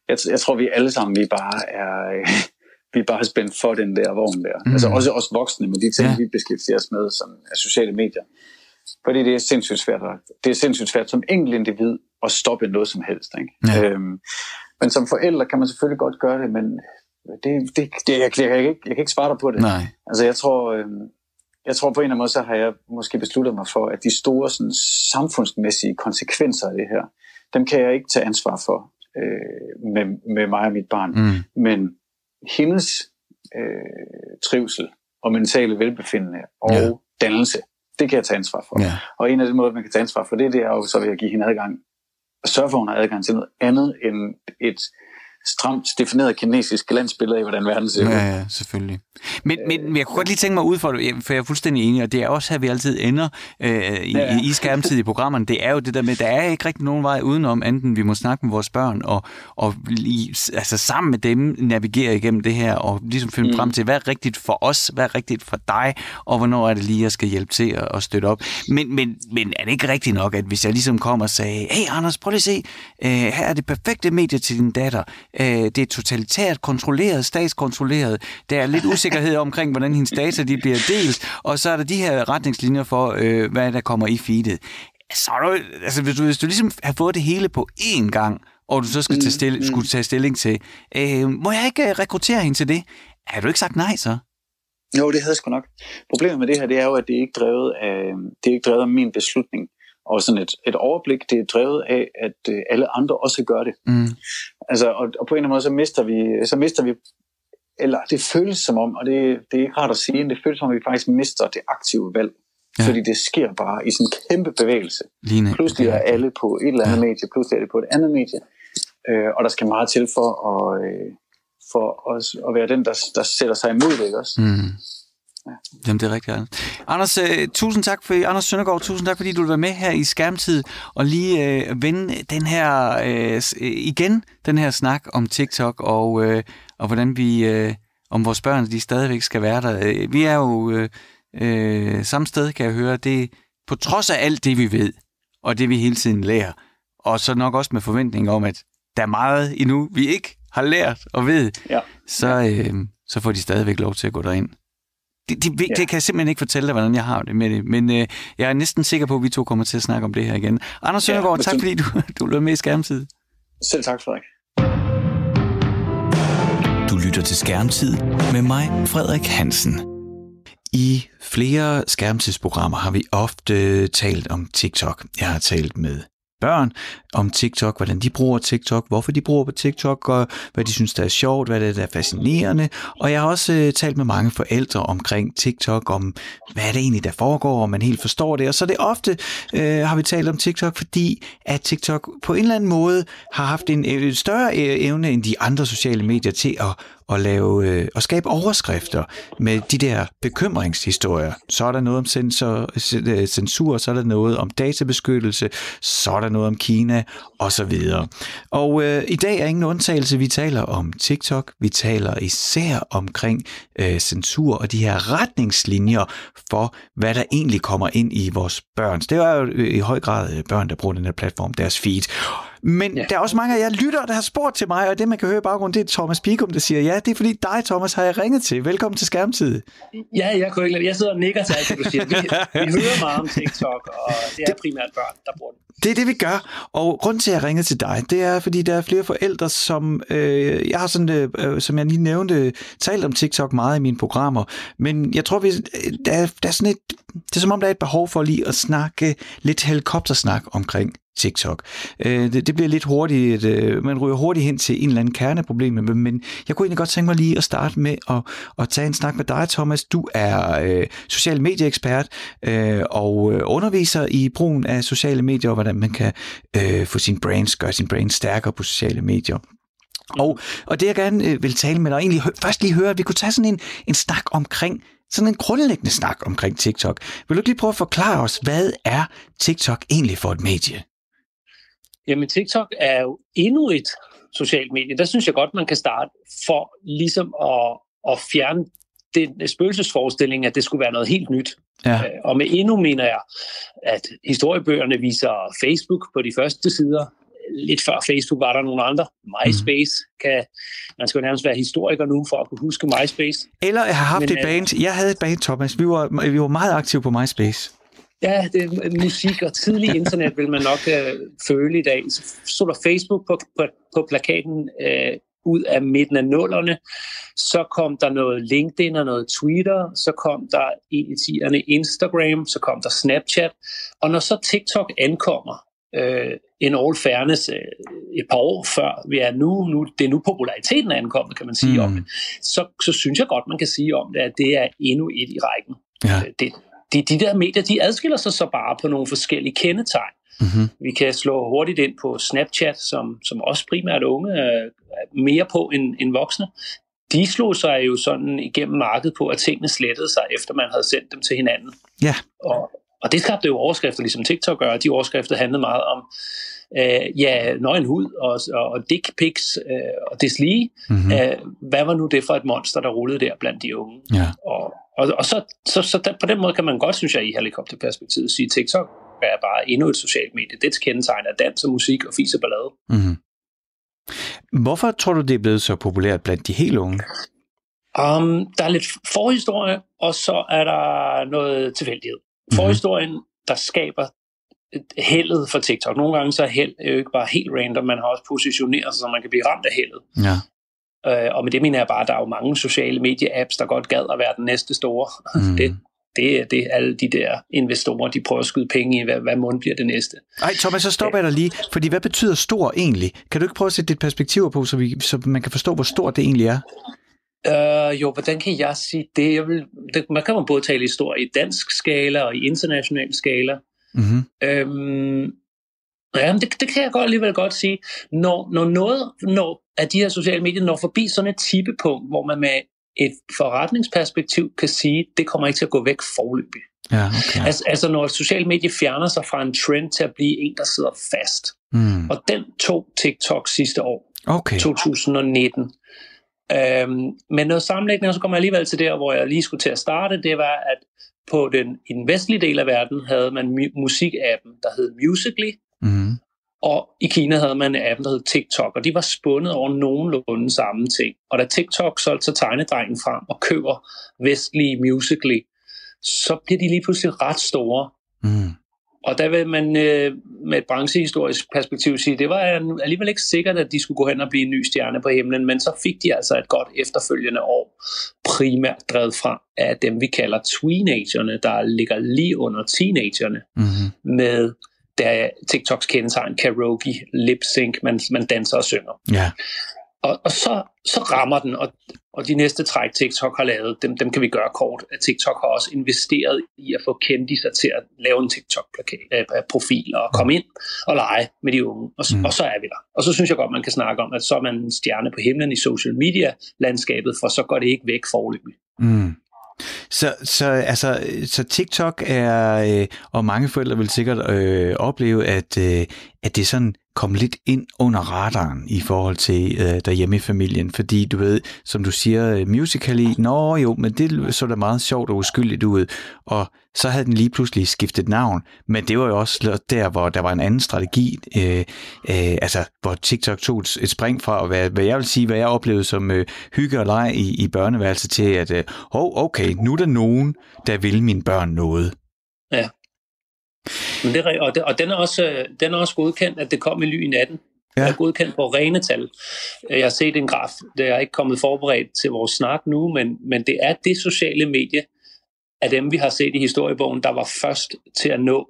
jeg, jeg tror, vi alle sammen, vi bare er, øh, [laughs] vi er bare spændt for den der vogn der. Mm. Altså også os voksne med de ting, ja. vi beskæftiger os med som af sociale medier. Fordi det er sindssygt svært. Det er sindssygt svært som enkelt individ at stoppe noget som helst. Ikke? Ja. Øhm, men som forældre kan man selvfølgelig godt gøre det, men det, det, det, jeg, jeg, kan ikke, jeg kan ikke svare dig på det. Nej. Altså jeg tror, øh, jeg tror på en eller anden måde, så har jeg måske besluttet mig for, at de store sådan, samfundsmæssige konsekvenser af det her, dem kan jeg ikke tage ansvar for øh, med, med mig og mit barn. Mm. Men hendes øh, trivsel og mentale velbefindende og ja. dannelse, det kan jeg tage ansvar for. Ja. Og en af de måder, man kan tage ansvar for det, det er jo så ved at give hende adgang, og sørge for, at hun har adgang til noget andet end et stramt defineret kinesisk glansbillede af, hvordan verden ser ud. Ja, ja, selvfølgelig. Men, men jeg kunne godt lige tænke mig ud for for jeg er fuldstændig enig, og det er også her, vi altid ender øh, i, ja, i skærmtid i programmerne. Det er jo det der med, der er ikke rigtig nogen vej udenom, enten vi må snakke med vores børn, og, og altså sammen med dem navigere igennem det her, og ligesom finde mm. frem til, hvad er rigtigt for os, hvad er rigtigt for dig, og hvornår er det lige, jeg skal hjælpe til at, at støtte op. Men, men, men er det ikke rigtigt nok, at hvis jeg ligesom kommer og sagde, hey Anders, prøv lige at se, øh, her er det perfekte medie til din datter, øh, det er totalitært kontrolleret, statskontrolleret, der er lidt usikkerhed [laughs] omkring, hvordan hendes data de bliver delt, og så er der de her retningslinjer for, øh, hvad der kommer i feedet. Så er du, altså, hvis, du, hvis du ligesom har fået det hele på én gang, og du så skal tage stilling, mm, skulle tage stilling til, øh, må jeg ikke øh, rekruttere hende til det? Har du ikke sagt nej så? Jo, det havde jeg sgu nok. Problemet med det her, det er jo, at det er ikke drevet af, det er ikke drevet af min beslutning. Og sådan et, et overblik, det er drevet af, at øh, alle andre også gør det. Mm. Altså, og, og på en eller anden måde, så mister vi, så mister vi eller det føles som om, og det, det er ikke rart at sige, men det føles som om, at vi faktisk mister det aktive valg. Ja. Fordi det sker bare i sådan en kæmpe bevægelse. Ligne. Pludselig er alle på et eller andet ja. medie, pludselig er det på et andet medie. Øh, og der skal meget til for at, øh, for os at være den, der, der sætter sig imod det, ikke også? Mm. Ja. Jamen, det er rigtigt, Anders. Anders, uh, tusind tak for, Anders Søndergaard, tusind tak, fordi du vil være med her i Skærmtid og lige uh, vende den her, uh, igen, den her snak om TikTok og, uh, og hvordan vi, uh, om vores børn, de stadigvæk skal være der. Uh, vi er jo uh, uh, samme sted, kan jeg høre. Det på trods af alt det, vi ved, og det, vi hele tiden lærer, og så nok også med forventning om, at der er meget endnu, vi ikke har lært og ved, ja. så, uh, så får de stadigvæk lov til at gå derind. Det, det, det, ja. det kan jeg simpelthen ikke fortælle dig, hvordan jeg har det med det. Men øh, jeg er næsten sikker på, at vi to kommer til at snakke om det her igen. Anders Søndergaard, ja, tak fordi du, du lød med i Skærmtid. Selv tak, Frederik. Du lytter til Skærmtid med mig, Frederik Hansen. I flere skærmtidsprogrammer har vi ofte talt om TikTok. Jeg har talt med børn om TikTok, hvordan de bruger TikTok, hvorfor de bruger på TikTok, og hvad de synes, der er sjovt, hvad det er, der er fascinerende. Og jeg har også øh, talt med mange forældre omkring TikTok, om hvad er det egentlig, der foregår, om man helt forstår det. Og så det ofte, øh, har vi talt om TikTok, fordi at TikTok på en eller anden måde har haft en, en større øh, evne end de andre sociale medier til at, at lave øh, skabe overskrifter med de der bekymringshistorier. Så er der noget om censur, øh, censur, så er der noget om databeskyttelse, så er der noget om Kina og så videre. Og øh, i dag er ingen undtagelse. Vi taler om TikTok, vi taler især omkring øh, censur og de her retningslinjer for, hvad der egentlig kommer ind i vores børn. Det er jo øh, i høj grad øh, børn, der bruger den her platform, deres feed. Men ja. der er også mange af jer lytter, der har spurgt til mig, og det man kan høre i baggrunden, det er Thomas Pikum, der siger, ja, det er fordi dig, Thomas, har jeg ringet til. Velkommen til Skærmtid. Ja, jeg kunne ikke Jeg sidder og nikker til alt, du siger. Vi, vi hører meget om TikTok, og det er [laughs] det, primært børn, der bruger den. Det er det, vi gør. Og grund til, at jeg ringede til dig, det er, fordi der er flere forældre, som øh, jeg har sådan, øh, som jeg lige nævnte, talt om TikTok meget i mine programmer. Men jeg tror, vi, der, der er sådan et, det er som om, der er et behov for lige at snakke lidt helikoptersnak omkring TikTok. Øh, det, det bliver lidt hurtigt, øh, man ryger hurtigt hen til en eller anden kerneproblem, men jeg kunne egentlig godt tænke mig lige at starte med at, at tage en snak med dig, Thomas. Du er øh, social medieekspert øh, og øh, underviser i brugen af sociale medier, og hvordan man kan øh, få sin brains, gøre sin brain stærkere på sociale medier. Og, og det jeg gerne øh, vil tale med dig, egentlig først lige høre, at vi kunne tage sådan en, en snak omkring sådan en grundlæggende snak omkring TikTok. Vil du ikke lige prøve at forklare os, hvad er TikTok egentlig for et medie? Jamen TikTok er jo endnu et socialt medie. Der synes jeg godt, man kan starte for ligesom at, at fjerne den spøgelsesforestilling, at det skulle være noget helt nyt. Ja. Øh, og med endnu mener jeg, at historiebøgerne viser Facebook på de første sider. Lidt før Facebook var der nogle andre. MySpace mm. kan... Man skal jo nærmest være historiker nu for at kunne huske MySpace. Eller jeg har haft Men, et øh, band. Jeg havde et band, Thomas. Vi var, vi var meget aktive på MySpace. Ja, det er musik og tidlig internet vil man nok uh, føle i dag. Så der Facebook på, på, på plakaten uh, ud af midten af nullerne. Så kom der noget LinkedIn og noget Twitter. Så kom der i tierne Instagram. Så kom der Snapchat. Og når så TikTok ankommer, uh, en all fairness uh, et par år før vi er nu, nu, det er nu populariteten er ankommet, kan man sige mm. om det, så, så synes jeg godt, man kan sige om det, at det er endnu et i rækken. Ja. Det, de, de der medier, de adskiller sig så bare på nogle forskellige kendetegn. Mm-hmm. Vi kan slå hurtigt ind på Snapchat, som, som også primært unge er mere på end, end voksne. De slog sig jo sådan igennem markedet på, at tingene slettede sig, efter man havde sendt dem til hinanden. Ja. Og, og det skabte jo overskrifter, ligesom TikTok gør. De overskrifter handlede meget om øh, ja, nøgen hud og, og, og dick pics øh, og deslige. Mm-hmm. Øh, hvad var nu det for et monster, der rullede der blandt de unge? Ja. Og, og, og så, så, så der, på den måde kan man godt, synes jeg, i helikopterperspektivet sige, TikTok er bare endnu et socialt medie. Det kendetegn er dans og musik og fis og ballade. Mm-hmm. Hvorfor tror du, det er blevet så populært blandt de helt unge? Um, der er lidt forhistorie, og så er der noget tilfældighed. Mm-hmm. Forhistorien, der skaber heldet for TikTok. Nogle gange så er held jo ikke bare helt random, man har også positioneret sig, så man kan blive ramt af heldet. Ja. Øh, og med det mener jeg bare, at der er jo mange sociale medie-apps, der godt gad at være den næste store. Mm. [laughs] Det, det er det, alle de der investorer, de prøver at skyde penge i, hvad, hvad mund bliver det næste. Nej, Thomas, så stopper jeg dig lige, fordi hvad betyder stor egentlig? Kan du ikke prøve at sætte dit perspektiv på, så, vi, så man kan forstå, hvor stort det egentlig er? Uh, jo, hvordan kan jeg sige det? Jeg vil, det man kan man både tale i stor i dansk skala og i international skala. Mm-hmm. Øhm, Ja, det, det kan jeg godt alligevel godt sige. Når, når noget når, af de her sociale medier når forbi sådan et tippepunkt, hvor man med et forretningsperspektiv kan sige, det kommer ikke til at gå væk forløbig. Ja, okay. altså, altså når sociale medier fjerner sig fra en trend til at blive en, der sidder fast. Mm. Og den tog TikTok sidste år, okay. 2019. Øhm, men noget sammenlægning, så kommer jeg alligevel til der, hvor jeg lige skulle til at starte, det var, at på den, i den vestlige del af verden havde man musikappen, der hed Musically, mm. og i Kina havde man en app, der hed TikTok, og de var spundet over nogenlunde samme ting. Og da TikTok solgte så tegnedrengen frem og køber vestlige Musically, så bliver de lige pludselig ret store. Mm. Og der vil man øh, med et branchehistorisk perspektiv sige, det var alligevel ikke sikkert, at de skulle gå hen og blive en ny stjerne på himlen, men så fik de altså et godt efterfølgende år, primært drevet frem af dem, vi kalder teenagerne, der ligger lige under teenagerne, mm-hmm. med det er TikToks kendetegn, karaoke, lip sync, man, man danser og synger. Ja. Og, og så, så rammer den, og, og de næste træk, TikTok har lavet, dem, dem kan vi gøre kort. At TikTok har også investeret i at få kendiser til at lave en TikTok-profil og komme ind og lege med de unge. Og, mm. og så er vi der. Og så synes jeg godt, man kan snakke om, at så er man en stjerne på himlen i social media-landskabet, for så går det ikke væk forløbig. Mm. Så, så, altså, så TikTok er, øh, og mange forældre vil sikkert øh, opleve, at, øh, at det sådan kom lidt ind under radaren i forhold til øh, derhjemme i familien, fordi du ved, som du siger, øh, Musical.ly, nå jo, men det så da meget sjovt og uskyldigt ud, og så havde den lige pludselig skiftet navn, men det var jo også der, hvor der var en anden strategi, øh, øh, altså hvor TikTok tog et spring fra at være, hvad jeg vil sige, hvad jeg oplevede som øh, hygge og leg i, i børneværelset til, at øh, oh, okay, nu er der nogen, der vil mine børn noget. Ja. Men det, og, det, og den, er også, øh, den er også godkendt, at det kom i ly i natten. Ja. Det er godkendt på rene tal. Jeg har set en graf, det er ikke kommet forberedt til vores snak nu, men, men det er det sociale medie af dem, vi har set i historiebogen, der var først til at nå,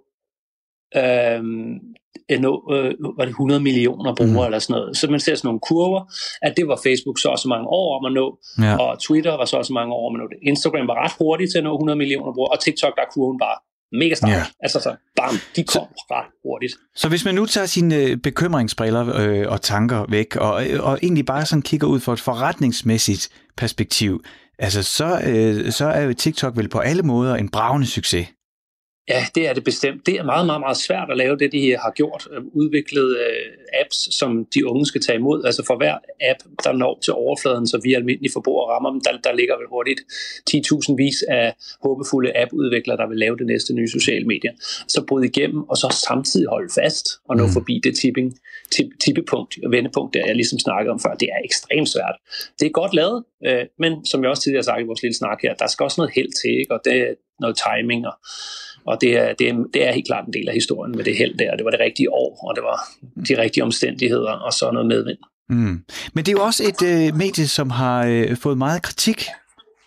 at nå øh, var det 100 millioner brugere mm. eller sådan noget. Så man ser sådan nogle kurver, at det var Facebook så også mange år om at nå, ja. og Twitter var så også mange år om at nå det. Instagram var ret hurtigt til at nå 100 millioner brugere, og TikTok der er kurven bare mega start. Ja. Altså så, bam, de kom så, ret hurtigt. Så hvis man nu tager sine øh, bekymringsbriller øh, og tanker væk, og, øh, og egentlig bare sådan kigger ud for et forretningsmæssigt perspektiv, altså så, øh, så er jo TikTok vel på alle måder en bravende succes. Ja, det er det bestemt. Det er meget, meget, meget svært at lave det, de har gjort. Øh, udviklet uh, apps, som de unge skal tage imod. Altså for hver app, der når til overfladen, så vi almindelige forbrugere rammer dem, der, der ligger vel hurtigt 10.000 vis af håbefulde appudviklere, der vil lave det næste nye sociale medier. Så bryde igennem, og så samtidig holde fast og nå mm. forbi det tipping, tip, tippepunkt og vendepunkt, der jeg ligesom snakkede om før. Det er ekstremt svært. Det er godt lavet, øh, men som jeg også tidligere har sagt i vores lille snak her, der skal også noget held til, ikke? og det er noget timing og og det er, det, er, det er helt klart en del af historien med det held der. Det var det rigtige år, og det var de rigtige omstændigheder, og så noget medvind. Mm. Men det er jo også et øh, medie, som har øh, fået meget kritik,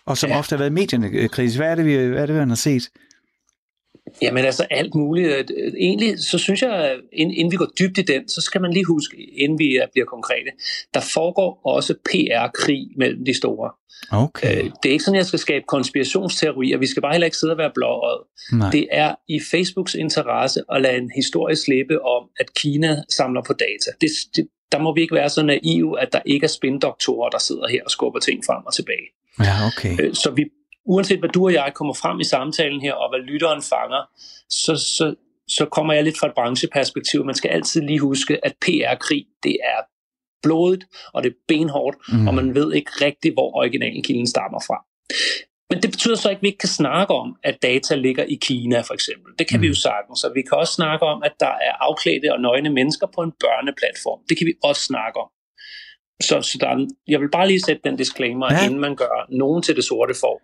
og som ja. ofte har været medierne øh, kritisk. Hvad er det, vi, hvad er det, vi har set? Jamen altså alt muligt. Egentlig så synes jeg, inden vi går dybt i den, så skal man lige huske, inden vi bliver konkrete, der foregår også PR-krig mellem de store. Okay. Øh, det er ikke sådan, at jeg skal skabe konspirationsteorier. Vi skal bare heller ikke sidde og være blåret. Det er i Facebooks interesse at lade en historie slippe om, at Kina samler på data. Det, det, der må vi ikke være så naive, at der ikke er spindoktorer, der sidder her og skubber ting frem og tilbage. Ja, okay. Øh, så vi, uanset hvad du og jeg kommer frem i samtalen her, og hvad lytteren fanger, så, så, så kommer jeg lidt fra et brancheperspektiv. Man skal altid lige huske, at PR-krig, det er blodigt, og det er benhårdt, mm. og man ved ikke rigtigt, hvor originalkilden stammer fra. Men det betyder så ikke, at vi ikke kan snakke om, at data ligger i Kina, for eksempel. Det kan mm. vi jo mm. sagtens. Så vi kan også snakke om, at der er afklædte og nøgne mennesker på en børneplatform. Det kan vi også snakke om. Så, så der er, jeg vil bare lige sætte den disclaimer, ja. inden man gør nogen til det sorte for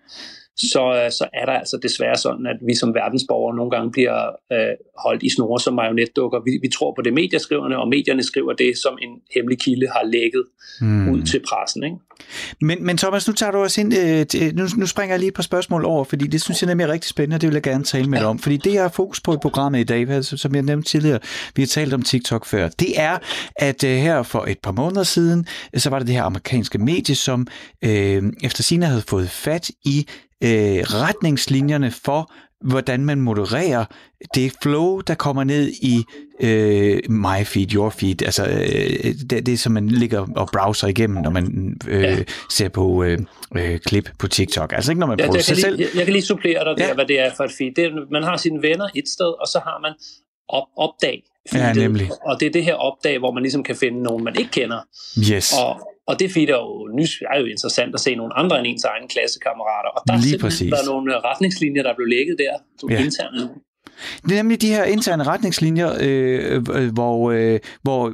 så, øh, så er der altså desværre sådan, at vi som verdensborgere nogle gange bliver øh, holdt i snore som marionetdukker. Vi, vi tror på det, medieskriverne, og medierne skriver det, som en hemmelig kilde har lægget mm. ud til pressen. Ikke? Men, men Thomas, nu tager du os ind, øh, nu, nu springer jeg lige et par spørgsmål over, fordi det synes jeg nemlig er rigtig spændende, og det vil jeg gerne tale med dig om. Fordi det, jeg har fokus på i programmet i dag, som jeg nævnte tidligere, vi har talt om TikTok før, det er, at øh, her for et par måneder siden, så var det det her amerikanske medie, som øh, efter sine havde fået fat i øh, retningslinjerne for, hvordan man modererer det flow, der kommer ned i øh, my feed, your feed, altså øh, det, det, som man ligger og browser igennem, når man øh, ja. ser på øh, øh, klip på TikTok. Altså ikke når man ja, producerer sig selv. Jeg, jeg kan lige supplere dig der, ja. hvad det er for et feed. Det, man har sine venner et sted, og så har man op, opdag Ja, nemlig. Og det er det her opdag, hvor man ligesom kan finde nogen, man ikke kender. Yes. Og, og det feed er jo, nys, er jo interessant at se nogle andre end ens egne klassekammerater. Og der Lige er simpelthen præcis. der er nogle retningslinjer, der blev lægget der, som ja. interne. Det er nemlig de her interne retningslinjer, øh, øh, hvor, øh, hvor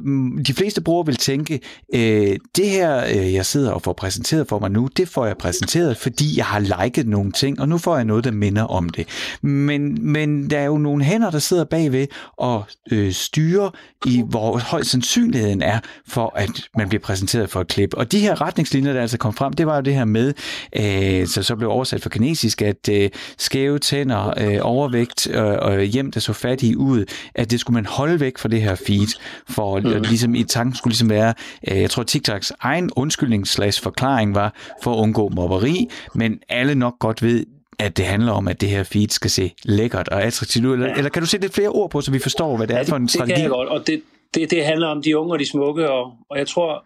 de fleste brugere vil tænke, øh, det her, øh, jeg sidder og får præsenteret for mig nu, det får jeg præsenteret, fordi jeg har liket nogle ting, og nu får jeg noget, der minder om det. Men, men der er jo nogle hænder, der sidder bagved og øh, styrer i, hvor høj sandsynligheden er for, at man bliver præsenteret for et klip. Og de her retningslinjer, der altså kom frem, det var jo det her med, øh, så så blev oversat for kinesisk, at øh, skæve tænder, øh, overvægt, øh, øh, hjem, der så fattige ud, at det skulle man holde væk fra det her feed, for mm. ligesom i tanken skulle ligesom være, øh, jeg tror TikToks egen undskyldning slash forklaring var for at undgå mobberi, men alle nok godt ved, at det handler om, at det her feed skal se lækkert og attraktivt ud? Eller, ja. eller kan du sætte lidt flere ord på, så vi forstår, hvad det ja, er for en det, strategi? Det kan jeg godt, og det, det, det handler om de unge og de smukke, og, og jeg tror,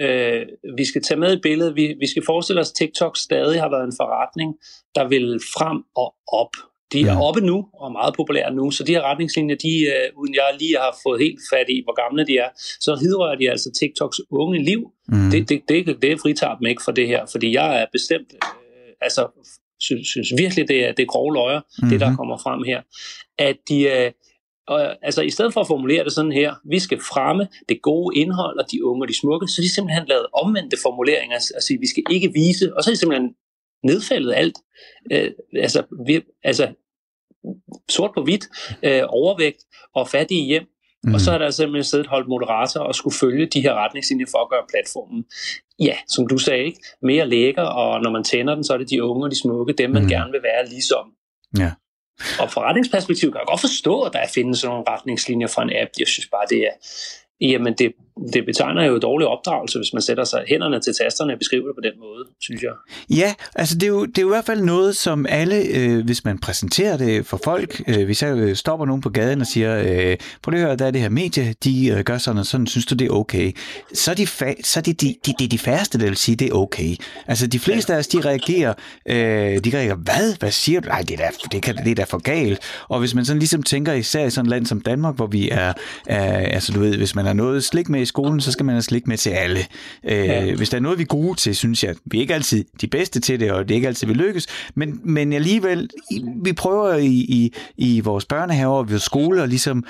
øh, vi skal tage med i billedet, vi, vi skal forestille os, at TikTok stadig har været en forretning, der vil frem og op. De er ja. oppe nu, og meget populære nu, så de her retningslinjer, de, øh, uden jeg lige har fået helt fat i, hvor gamle de er, så hidrører de altså TikToks unge liv. Mm. Det, det, det, det fritager dem ikke for det her, fordi jeg er bestemt, øh, altså synes, synes virkelig, det er, det er grove løjer, mm-hmm. det der mhm. kommer frem her. At de, øh, og, altså i stedet for at formulere det sådan her, vi skal fremme det gode indhold og de unge og de smukke, så er de simpelthen lavet omvendte formuleringer, altså vi skal ikke vise, og så er de simpelthen nedfældet alt. Øh, altså, vi, altså sort på hvidt, øh, overvægt og fattige hjem, Mm. Og så er der simpelthen siddet holdt moderator og skulle følge de her retningslinjer for at gøre platformen, ja, som du sagde, ikke? mere lækker, og når man tænder den, så er det de unge og de smukke, dem man mm. gerne vil være ligesom. Ja. Og forretningsperspektiv kan jeg godt forstå, at der findes sådan nogle retningslinjer fra en app. Jeg synes bare, det er, jamen det, det betegner jo dårlig opdragelse, hvis man sætter sig hænderne til tasterne og beskriver det på den måde, synes jeg. Ja, altså det er jo, det er jo i hvert fald noget, som alle, øh, hvis man præsenterer det for folk, øh, hvis jeg øh, stopper nogen på gaden og siger, øh, prøv at høre, der er det her medie, de øh, gør sådan og sådan, synes du det er okay? Så er, de fa- så er det de, de, de, de færreste, der vil sige, det er okay. Altså de fleste ja. af os, de reagerer, øh, de reagerer, hvad? Hvad siger du? Nej, det er, da, det, kan, det er da for galt. Og hvis man sådan ligesom tænker, især i sådan et land som Danmark, hvor vi er, er altså du ved, hvis man har noget slik med i skolen, så skal man have slik med til alle. Øh, ja. Hvis der er noget, vi er gode til, synes jeg, vi er ikke altid de bedste til det, og det er ikke altid, vi lykkes, men, men alligevel, vi prøver i, i, i vores børnehaver og vores skole at ligesom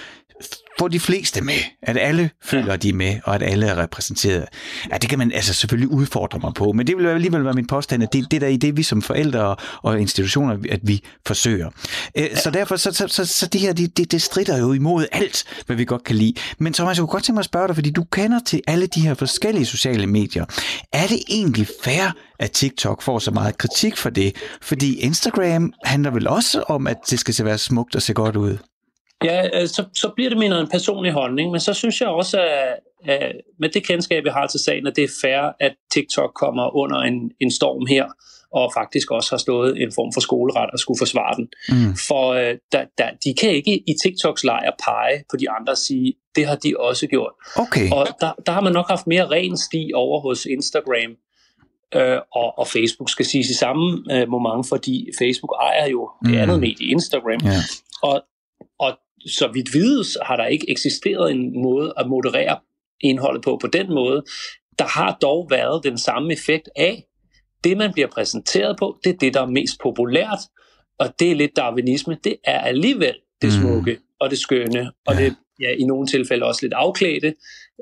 få de fleste med, at alle føler, at de er med, og at alle er repræsenteret. Ja, det kan man altså selvfølgelig udfordre mig på, men det vil alligevel være min påstand, at det, det der i det, vi som forældre og institutioner, at vi forsøger. Øh, så derfor, så, så, så, så det her, det, det, det strider jo imod alt, hvad vi godt kan lide. Men Thomas, jeg kunne godt tænke mig at spørge dig, fordi du kender til alle de her forskellige sociale medier. Er det egentlig fair, at TikTok får så meget kritik for det? Fordi Instagram handler vel også om, at det skal se være smukt og se godt ud? Ja, så, så bliver det min en personlig holdning, men så synes jeg også, at, at med det kendskab, jeg har til sagen, at det er fair, at TikTok kommer under en, en storm her, og faktisk også har stået en form for skoleret og skulle forsvare den. Mm. For uh, der, der, de kan ikke i TikToks lejr pege på de andre og sige, det har de også gjort. Okay. Og der, der har man nok haft mere ren sti over hos Instagram, øh, og, og Facebook skal sige i samme øh, moment, fordi Facebook ejer jo det mm. andet medie, Instagram. Yeah. Og, og så vidt vides har der ikke eksisteret en måde at moderere indholdet på på den måde. Der har dog været den samme effekt af, det man bliver præsenteret på, det er det, der er mest populært, og det er lidt darwinisme, det er alligevel det mm. smukke mm. og det skønne, og ja. det ja, i nogle tilfælde også lidt afklædte.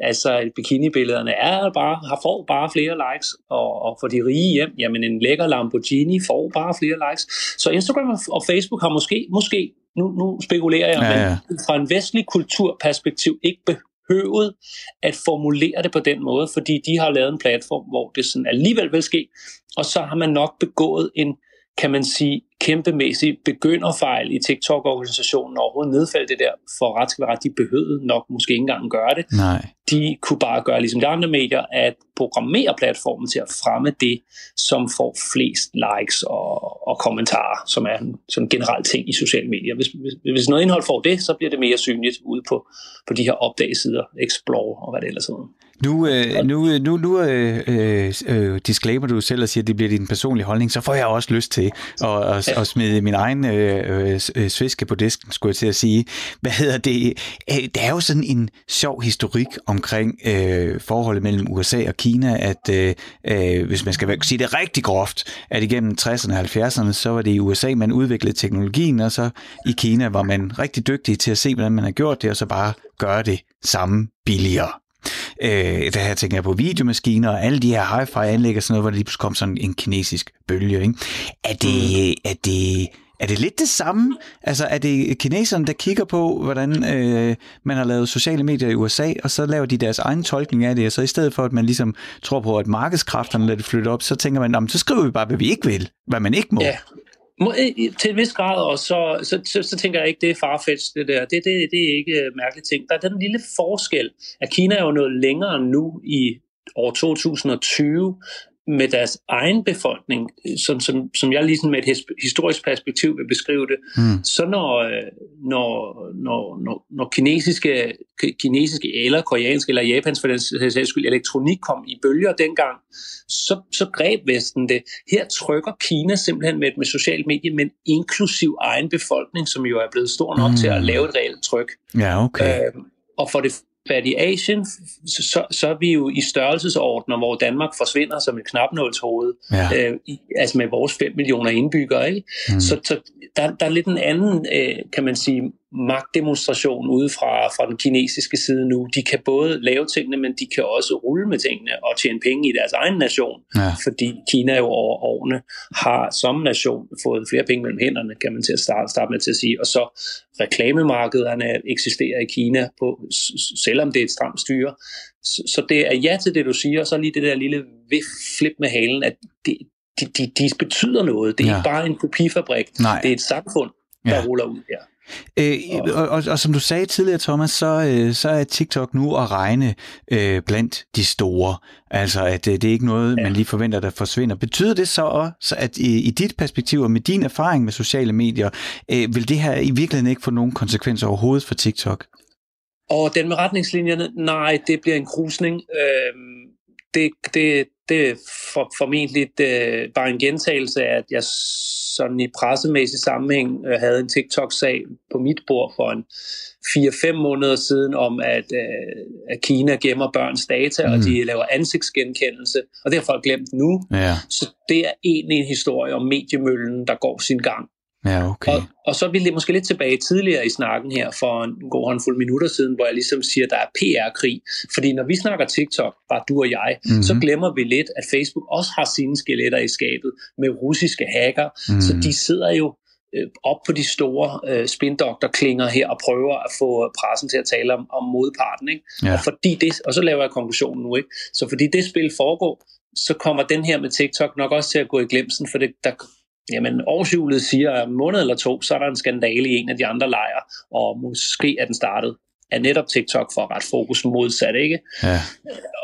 Altså bikinibillederne er bare, har får bare flere likes, og, og for de rige hjem, jamen en lækker Lamborghini får bare flere likes. Så Instagram og Facebook har måske, måske nu, nu spekulerer jeg, ja, ja. men fra en vestlig kulturperspektiv ikke behøvet at formulere det på den måde, fordi de har lavet en platform, hvor det sådan alligevel vil ske, og så har man nok begået en, kan man sige, kæmpemæssig begynderfejl i TikTok-organisationen overhovedet nedfælde det der, for ret skal være ret, de behøvede nok måske ikke engang gøre det. Nej. De kunne bare gøre ligesom de andre medier, at programmere platformen til at fremme det, som får flest likes og, og kommentarer, som er en sådan generel ting i sociale medier. Hvis, hvis, hvis noget indhold får det, så bliver det mere synligt ude på, på de her opdagesider, Explore og hvad det ellers hedder. Nu, øh, nu, øh, nu, nu øh, øh, øh, disclaimer du selv og siger, at det bliver din personlige holdning, så får jeg også lyst til at, at, at smide min egen øh, øh, sviske på disken, skulle jeg til at sige. Hvad hedder det? Der er jo sådan en sjov historik omkring øh, forholdet mellem USA og Kina, at øh, hvis man skal sige det rigtig groft, at igennem 60'erne og 70'erne, så var det i USA, man udviklede teknologien, og så i Kina var man rigtig dygtig til at se, hvordan man har gjort det, og så bare gøre det samme billigere. Øh, der her tænker jeg på videomaskiner og alle de her hi-fi-anlæg og sådan noget, hvor der lige pludselig kom sådan en kinesisk bølge. Ikke? Er, det, mm. er, det, er det lidt det samme? Altså er det kineserne, der kigger på, hvordan øh, man har lavet sociale medier i USA, og så laver de deres egen tolkning af det, og så i stedet for, at man ligesom tror på, at markedskræfterne lader det flytte op, så tænker man, så skriver vi bare, hvad vi ikke vil, hvad man ikke må. Ja. Må, til en vis grad og så, så, så, så tænker jeg ikke, det er farfetch, det der. Det, det, det er ikke øh, mærkeligt ting. Der er den lille forskel, at Kina er jo noget længere nu i år 2020, med deres egen befolkning, som, som, som jeg ligesom med et historisk perspektiv vil beskrive det, mm. så når, øh, når, når, når, når kinesiske, kinesiske eller koreanske eller japansk for den sags skyld elektronik kom i bølger dengang, så, så greb Vesten det. Her trykker Kina simpelthen med, med socialt medie, men inklusiv egen befolkning, som jo er blevet stor nok mm. til at lave et reelt tryk. Ja, okay. Øh, og for det fat i Asien, så, så er vi jo i størrelsesordner, hvor Danmark forsvinder som et knapnålshoved, ja. øh, altså med vores 5 millioner indbyggere. Ikke? Mm. Så, så der, der er lidt en anden, øh, kan man sige, magtdemonstration ude fra, fra den kinesiske side nu. De kan både lave tingene, men de kan også rulle med tingene og tjene penge i deres egen nation, ja. fordi Kina jo over årene har som nation fået flere penge mellem hænderne, kan man til at starte, starte med til at sige. Og så reklamemarkederne eksisterer i Kina, på, selvom det er et stramt styre. Så, så det er ja til det, du siger, og så lige det der lille flip med halen, at det, de, de, de betyder noget. Det er ja. ikke bare en kopifabrik. Nej. Det er et samfund, der ja. ruller ud her. Øh, og, og, og som du sagde tidligere, Thomas, så, øh, så er TikTok nu at regne øh, blandt de store. Altså, at øh, det er ikke noget, ja. man lige forventer, der forsvinder. Betyder det så også, at i, i dit perspektiv og med din erfaring med sociale medier, øh, vil det her i virkeligheden ikke få nogen konsekvenser overhovedet for TikTok? Og den med retningslinjerne, nej, det bliver en krusning. Øh, det, det, det er for, formentlig øh, bare en gentagelse af, at jeg sådan i pressemæssig sammenhæng øh, havde en TikTok-sag på mit bord for en 4-5 måneder siden om, at, øh, at Kina gemmer børns data, mm. og de laver ansigtsgenkendelse, og det har folk glemt nu. Ja. Så det er egentlig en historie om mediemøllen, der går sin gang. Ja, okay. og, og så vil det måske lidt tilbage tidligere i snakken her for en god håndfuld minutter siden, hvor jeg ligesom siger, at der er PR-krig. Fordi når vi snakker TikTok, bare du og jeg, mm-hmm. så glemmer vi lidt, at Facebook også har sine skeletter i skabet med russiske hacker. Mm-hmm. Så de sidder jo øh, op på de store øh, spindokter-klinger her og prøver at få pressen til at tale om, om modparten. Ikke? Ja. Og, fordi det, og så laver jeg konklusionen nu. Ikke? Så fordi det spil foregår, så kommer den her med TikTok nok også til at gå i glemsen, for det, der, Jamen, årshjulet siger, at en måned eller to, så er der en skandale i en af de andre lejre, og måske er den startet af netop TikTok for at ret fokus modsat, ikke? Ja.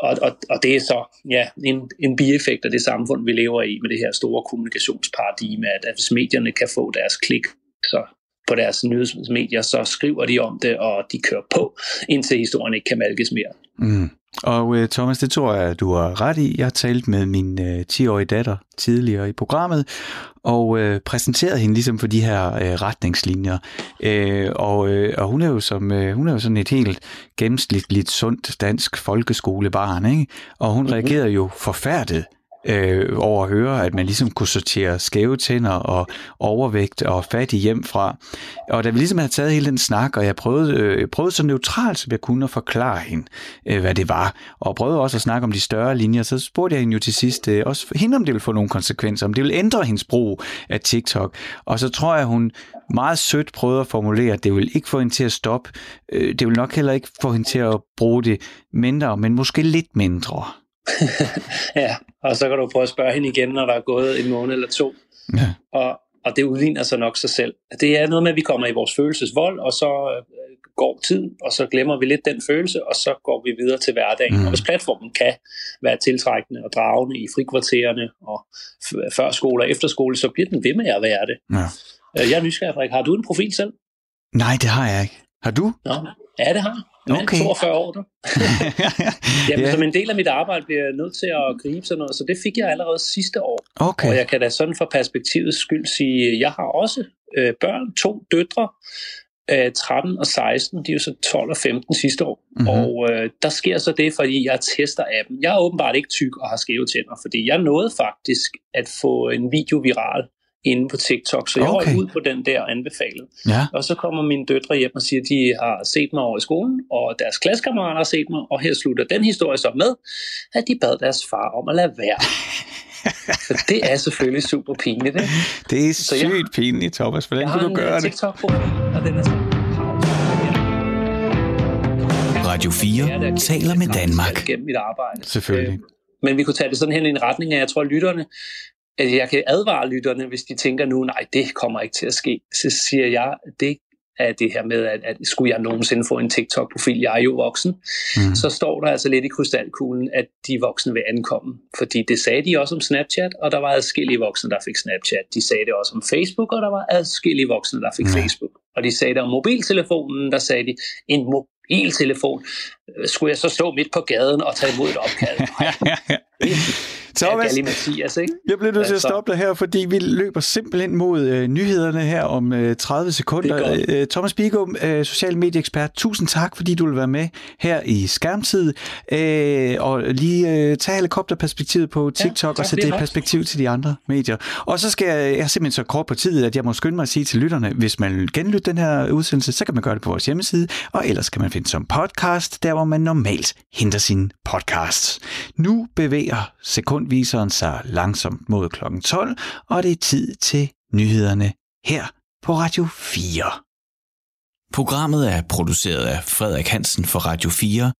Og, og, og det er så ja, en, en bieffekt af det samfund, vi lever i med det her store kommunikationsparadigme, at, at hvis medierne kan få deres klik, så på deres nyhedsmedier, så skriver de om det, og de kører på, indtil historien ikke kan malkes mere. Mm. Og uh, Thomas, det tror jeg, du har ret i. Jeg har talt med min uh, 10-årige datter tidligere i programmet, og uh, præsenteret hende ligesom for de her uh, retningslinjer. Uh, og, uh, og hun er jo som uh, hun er jo sådan et helt gennemsnitligt sundt dansk folkeskolebarn, ikke? Og hun mm-hmm. reagerede jo forfærdet øh, over at høre, at man ligesom kunne sortere skæve tænder og overvægt og fattig hjem fra. Og da vi ligesom havde taget hele den snak, og jeg prøvede, øh, prøvede så neutralt, som jeg kunne at forklare hende, øh, hvad det var, og prøvede også at snakke om de større linjer, så spurgte jeg hende jo til sidst, øh, også hende om det ville få nogle konsekvenser, om det ville ændre hendes brug af TikTok. Og så tror jeg, hun meget sødt prøvede at formulere, at det vil ikke få hende til at stoppe. Øh, det vil nok heller ikke få hende til at bruge det mindre, men måske lidt mindre. [laughs] ja, og så kan du prøve at spørge hende igen, når der er gået en måned eller to. Ja. Og, og det udligner sig nok sig selv. Det er noget med, at vi kommer i vores følelsesvold, og så øh, går tid, og så glemmer vi lidt den følelse, og så går vi videre til hverdagen. Mm. Og hvis platformen kan være tiltrækkende og dragende i frikvartererne og før skole og efterskole, så bliver den ved med at være det. Ja. Øh, jeg er nysgerrig, Har du en profil selv? Nej, det har jeg ikke. Har du? Nå, ja, det har Okay. 42 år nu. [laughs] Jamen, yeah. som en del af mit arbejde bliver jeg nødt til at gribe sådan noget, så det fik jeg allerede sidste år. Okay. Og jeg kan da sådan for perspektivets skyld sige, jeg har også øh, børn, to døtre, øh, 13 og 16, de er jo så 12 og 15 sidste år. Mm-hmm. Og øh, der sker så det, fordi jeg tester appen. Jeg er åbenbart ikke tyk og har skæve tænder, fordi jeg nåede faktisk at få en video viral inde på TikTok, så jeg okay. ud på den der anbefalet. Ja. Og så kommer mine døtre hjem og siger, at de har set mig over i skolen, og deres klassekammerater har set mig, og her slutter den historie så med, at de bad deres far om at lade være. [laughs] Så det er selvfølgelig super pinligt, ikke? Det er så sygt jeg, pinligt, Thomas. Hvordan kan du gøre øh, det? tiktok og den er Radio 4 taler med Danmark. Gennem mit arbejde. Selvfølgelig. Øh, men vi kunne tage det sådan hen i en retning af, jeg tror, at lytterne at jeg kan advare lytterne, hvis de tænker nu, nej, det kommer ikke til at ske. Så siger jeg, det af det her med, at, at skulle jeg nogensinde få en TikTok-profil, jeg er jo voksen, mm. så står der altså lidt i krystalkuglen, at de voksne vil ankomme. Fordi det sagde de også om Snapchat, og der var adskillige voksne, der fik Snapchat. De sagde det også om Facebook, og der var adskillige voksne, der fik mm. Facebook. Og de sagde det om mobiltelefonen, der sagde de, en mobiltelefon, skulle jeg så stå midt på gaden og tage imod et opkald? [laughs] Thomas, Mathias, ikke? jeg bliver nødt til at altså- stoppe dig her, fordi vi løber simpelthen mod øh, nyhederne her om øh, 30 sekunder. Øh, Thomas Bigum, øh, social medieekspert, tusind tak, fordi du vil være med her i skærmtid, øh, og lige øh, tage helikopterperspektivet på TikTok, ja, og sætte det perspektiv til de andre medier. Og så skal jeg, jeg er simpelthen så kort på tid, at jeg må skynde mig at sige til lytterne, hvis man vil genlytte den her udsendelse, så kan man gøre det på vores hjemmeside, og ellers kan man finde som podcast, der hvor man normalt henter sine podcasts. Nu bevæger Viseren sig langsomt mod kl. 12, og det er tid til nyhederne her på Radio 4. Programmet er produceret af Frederik Hansen for Radio 4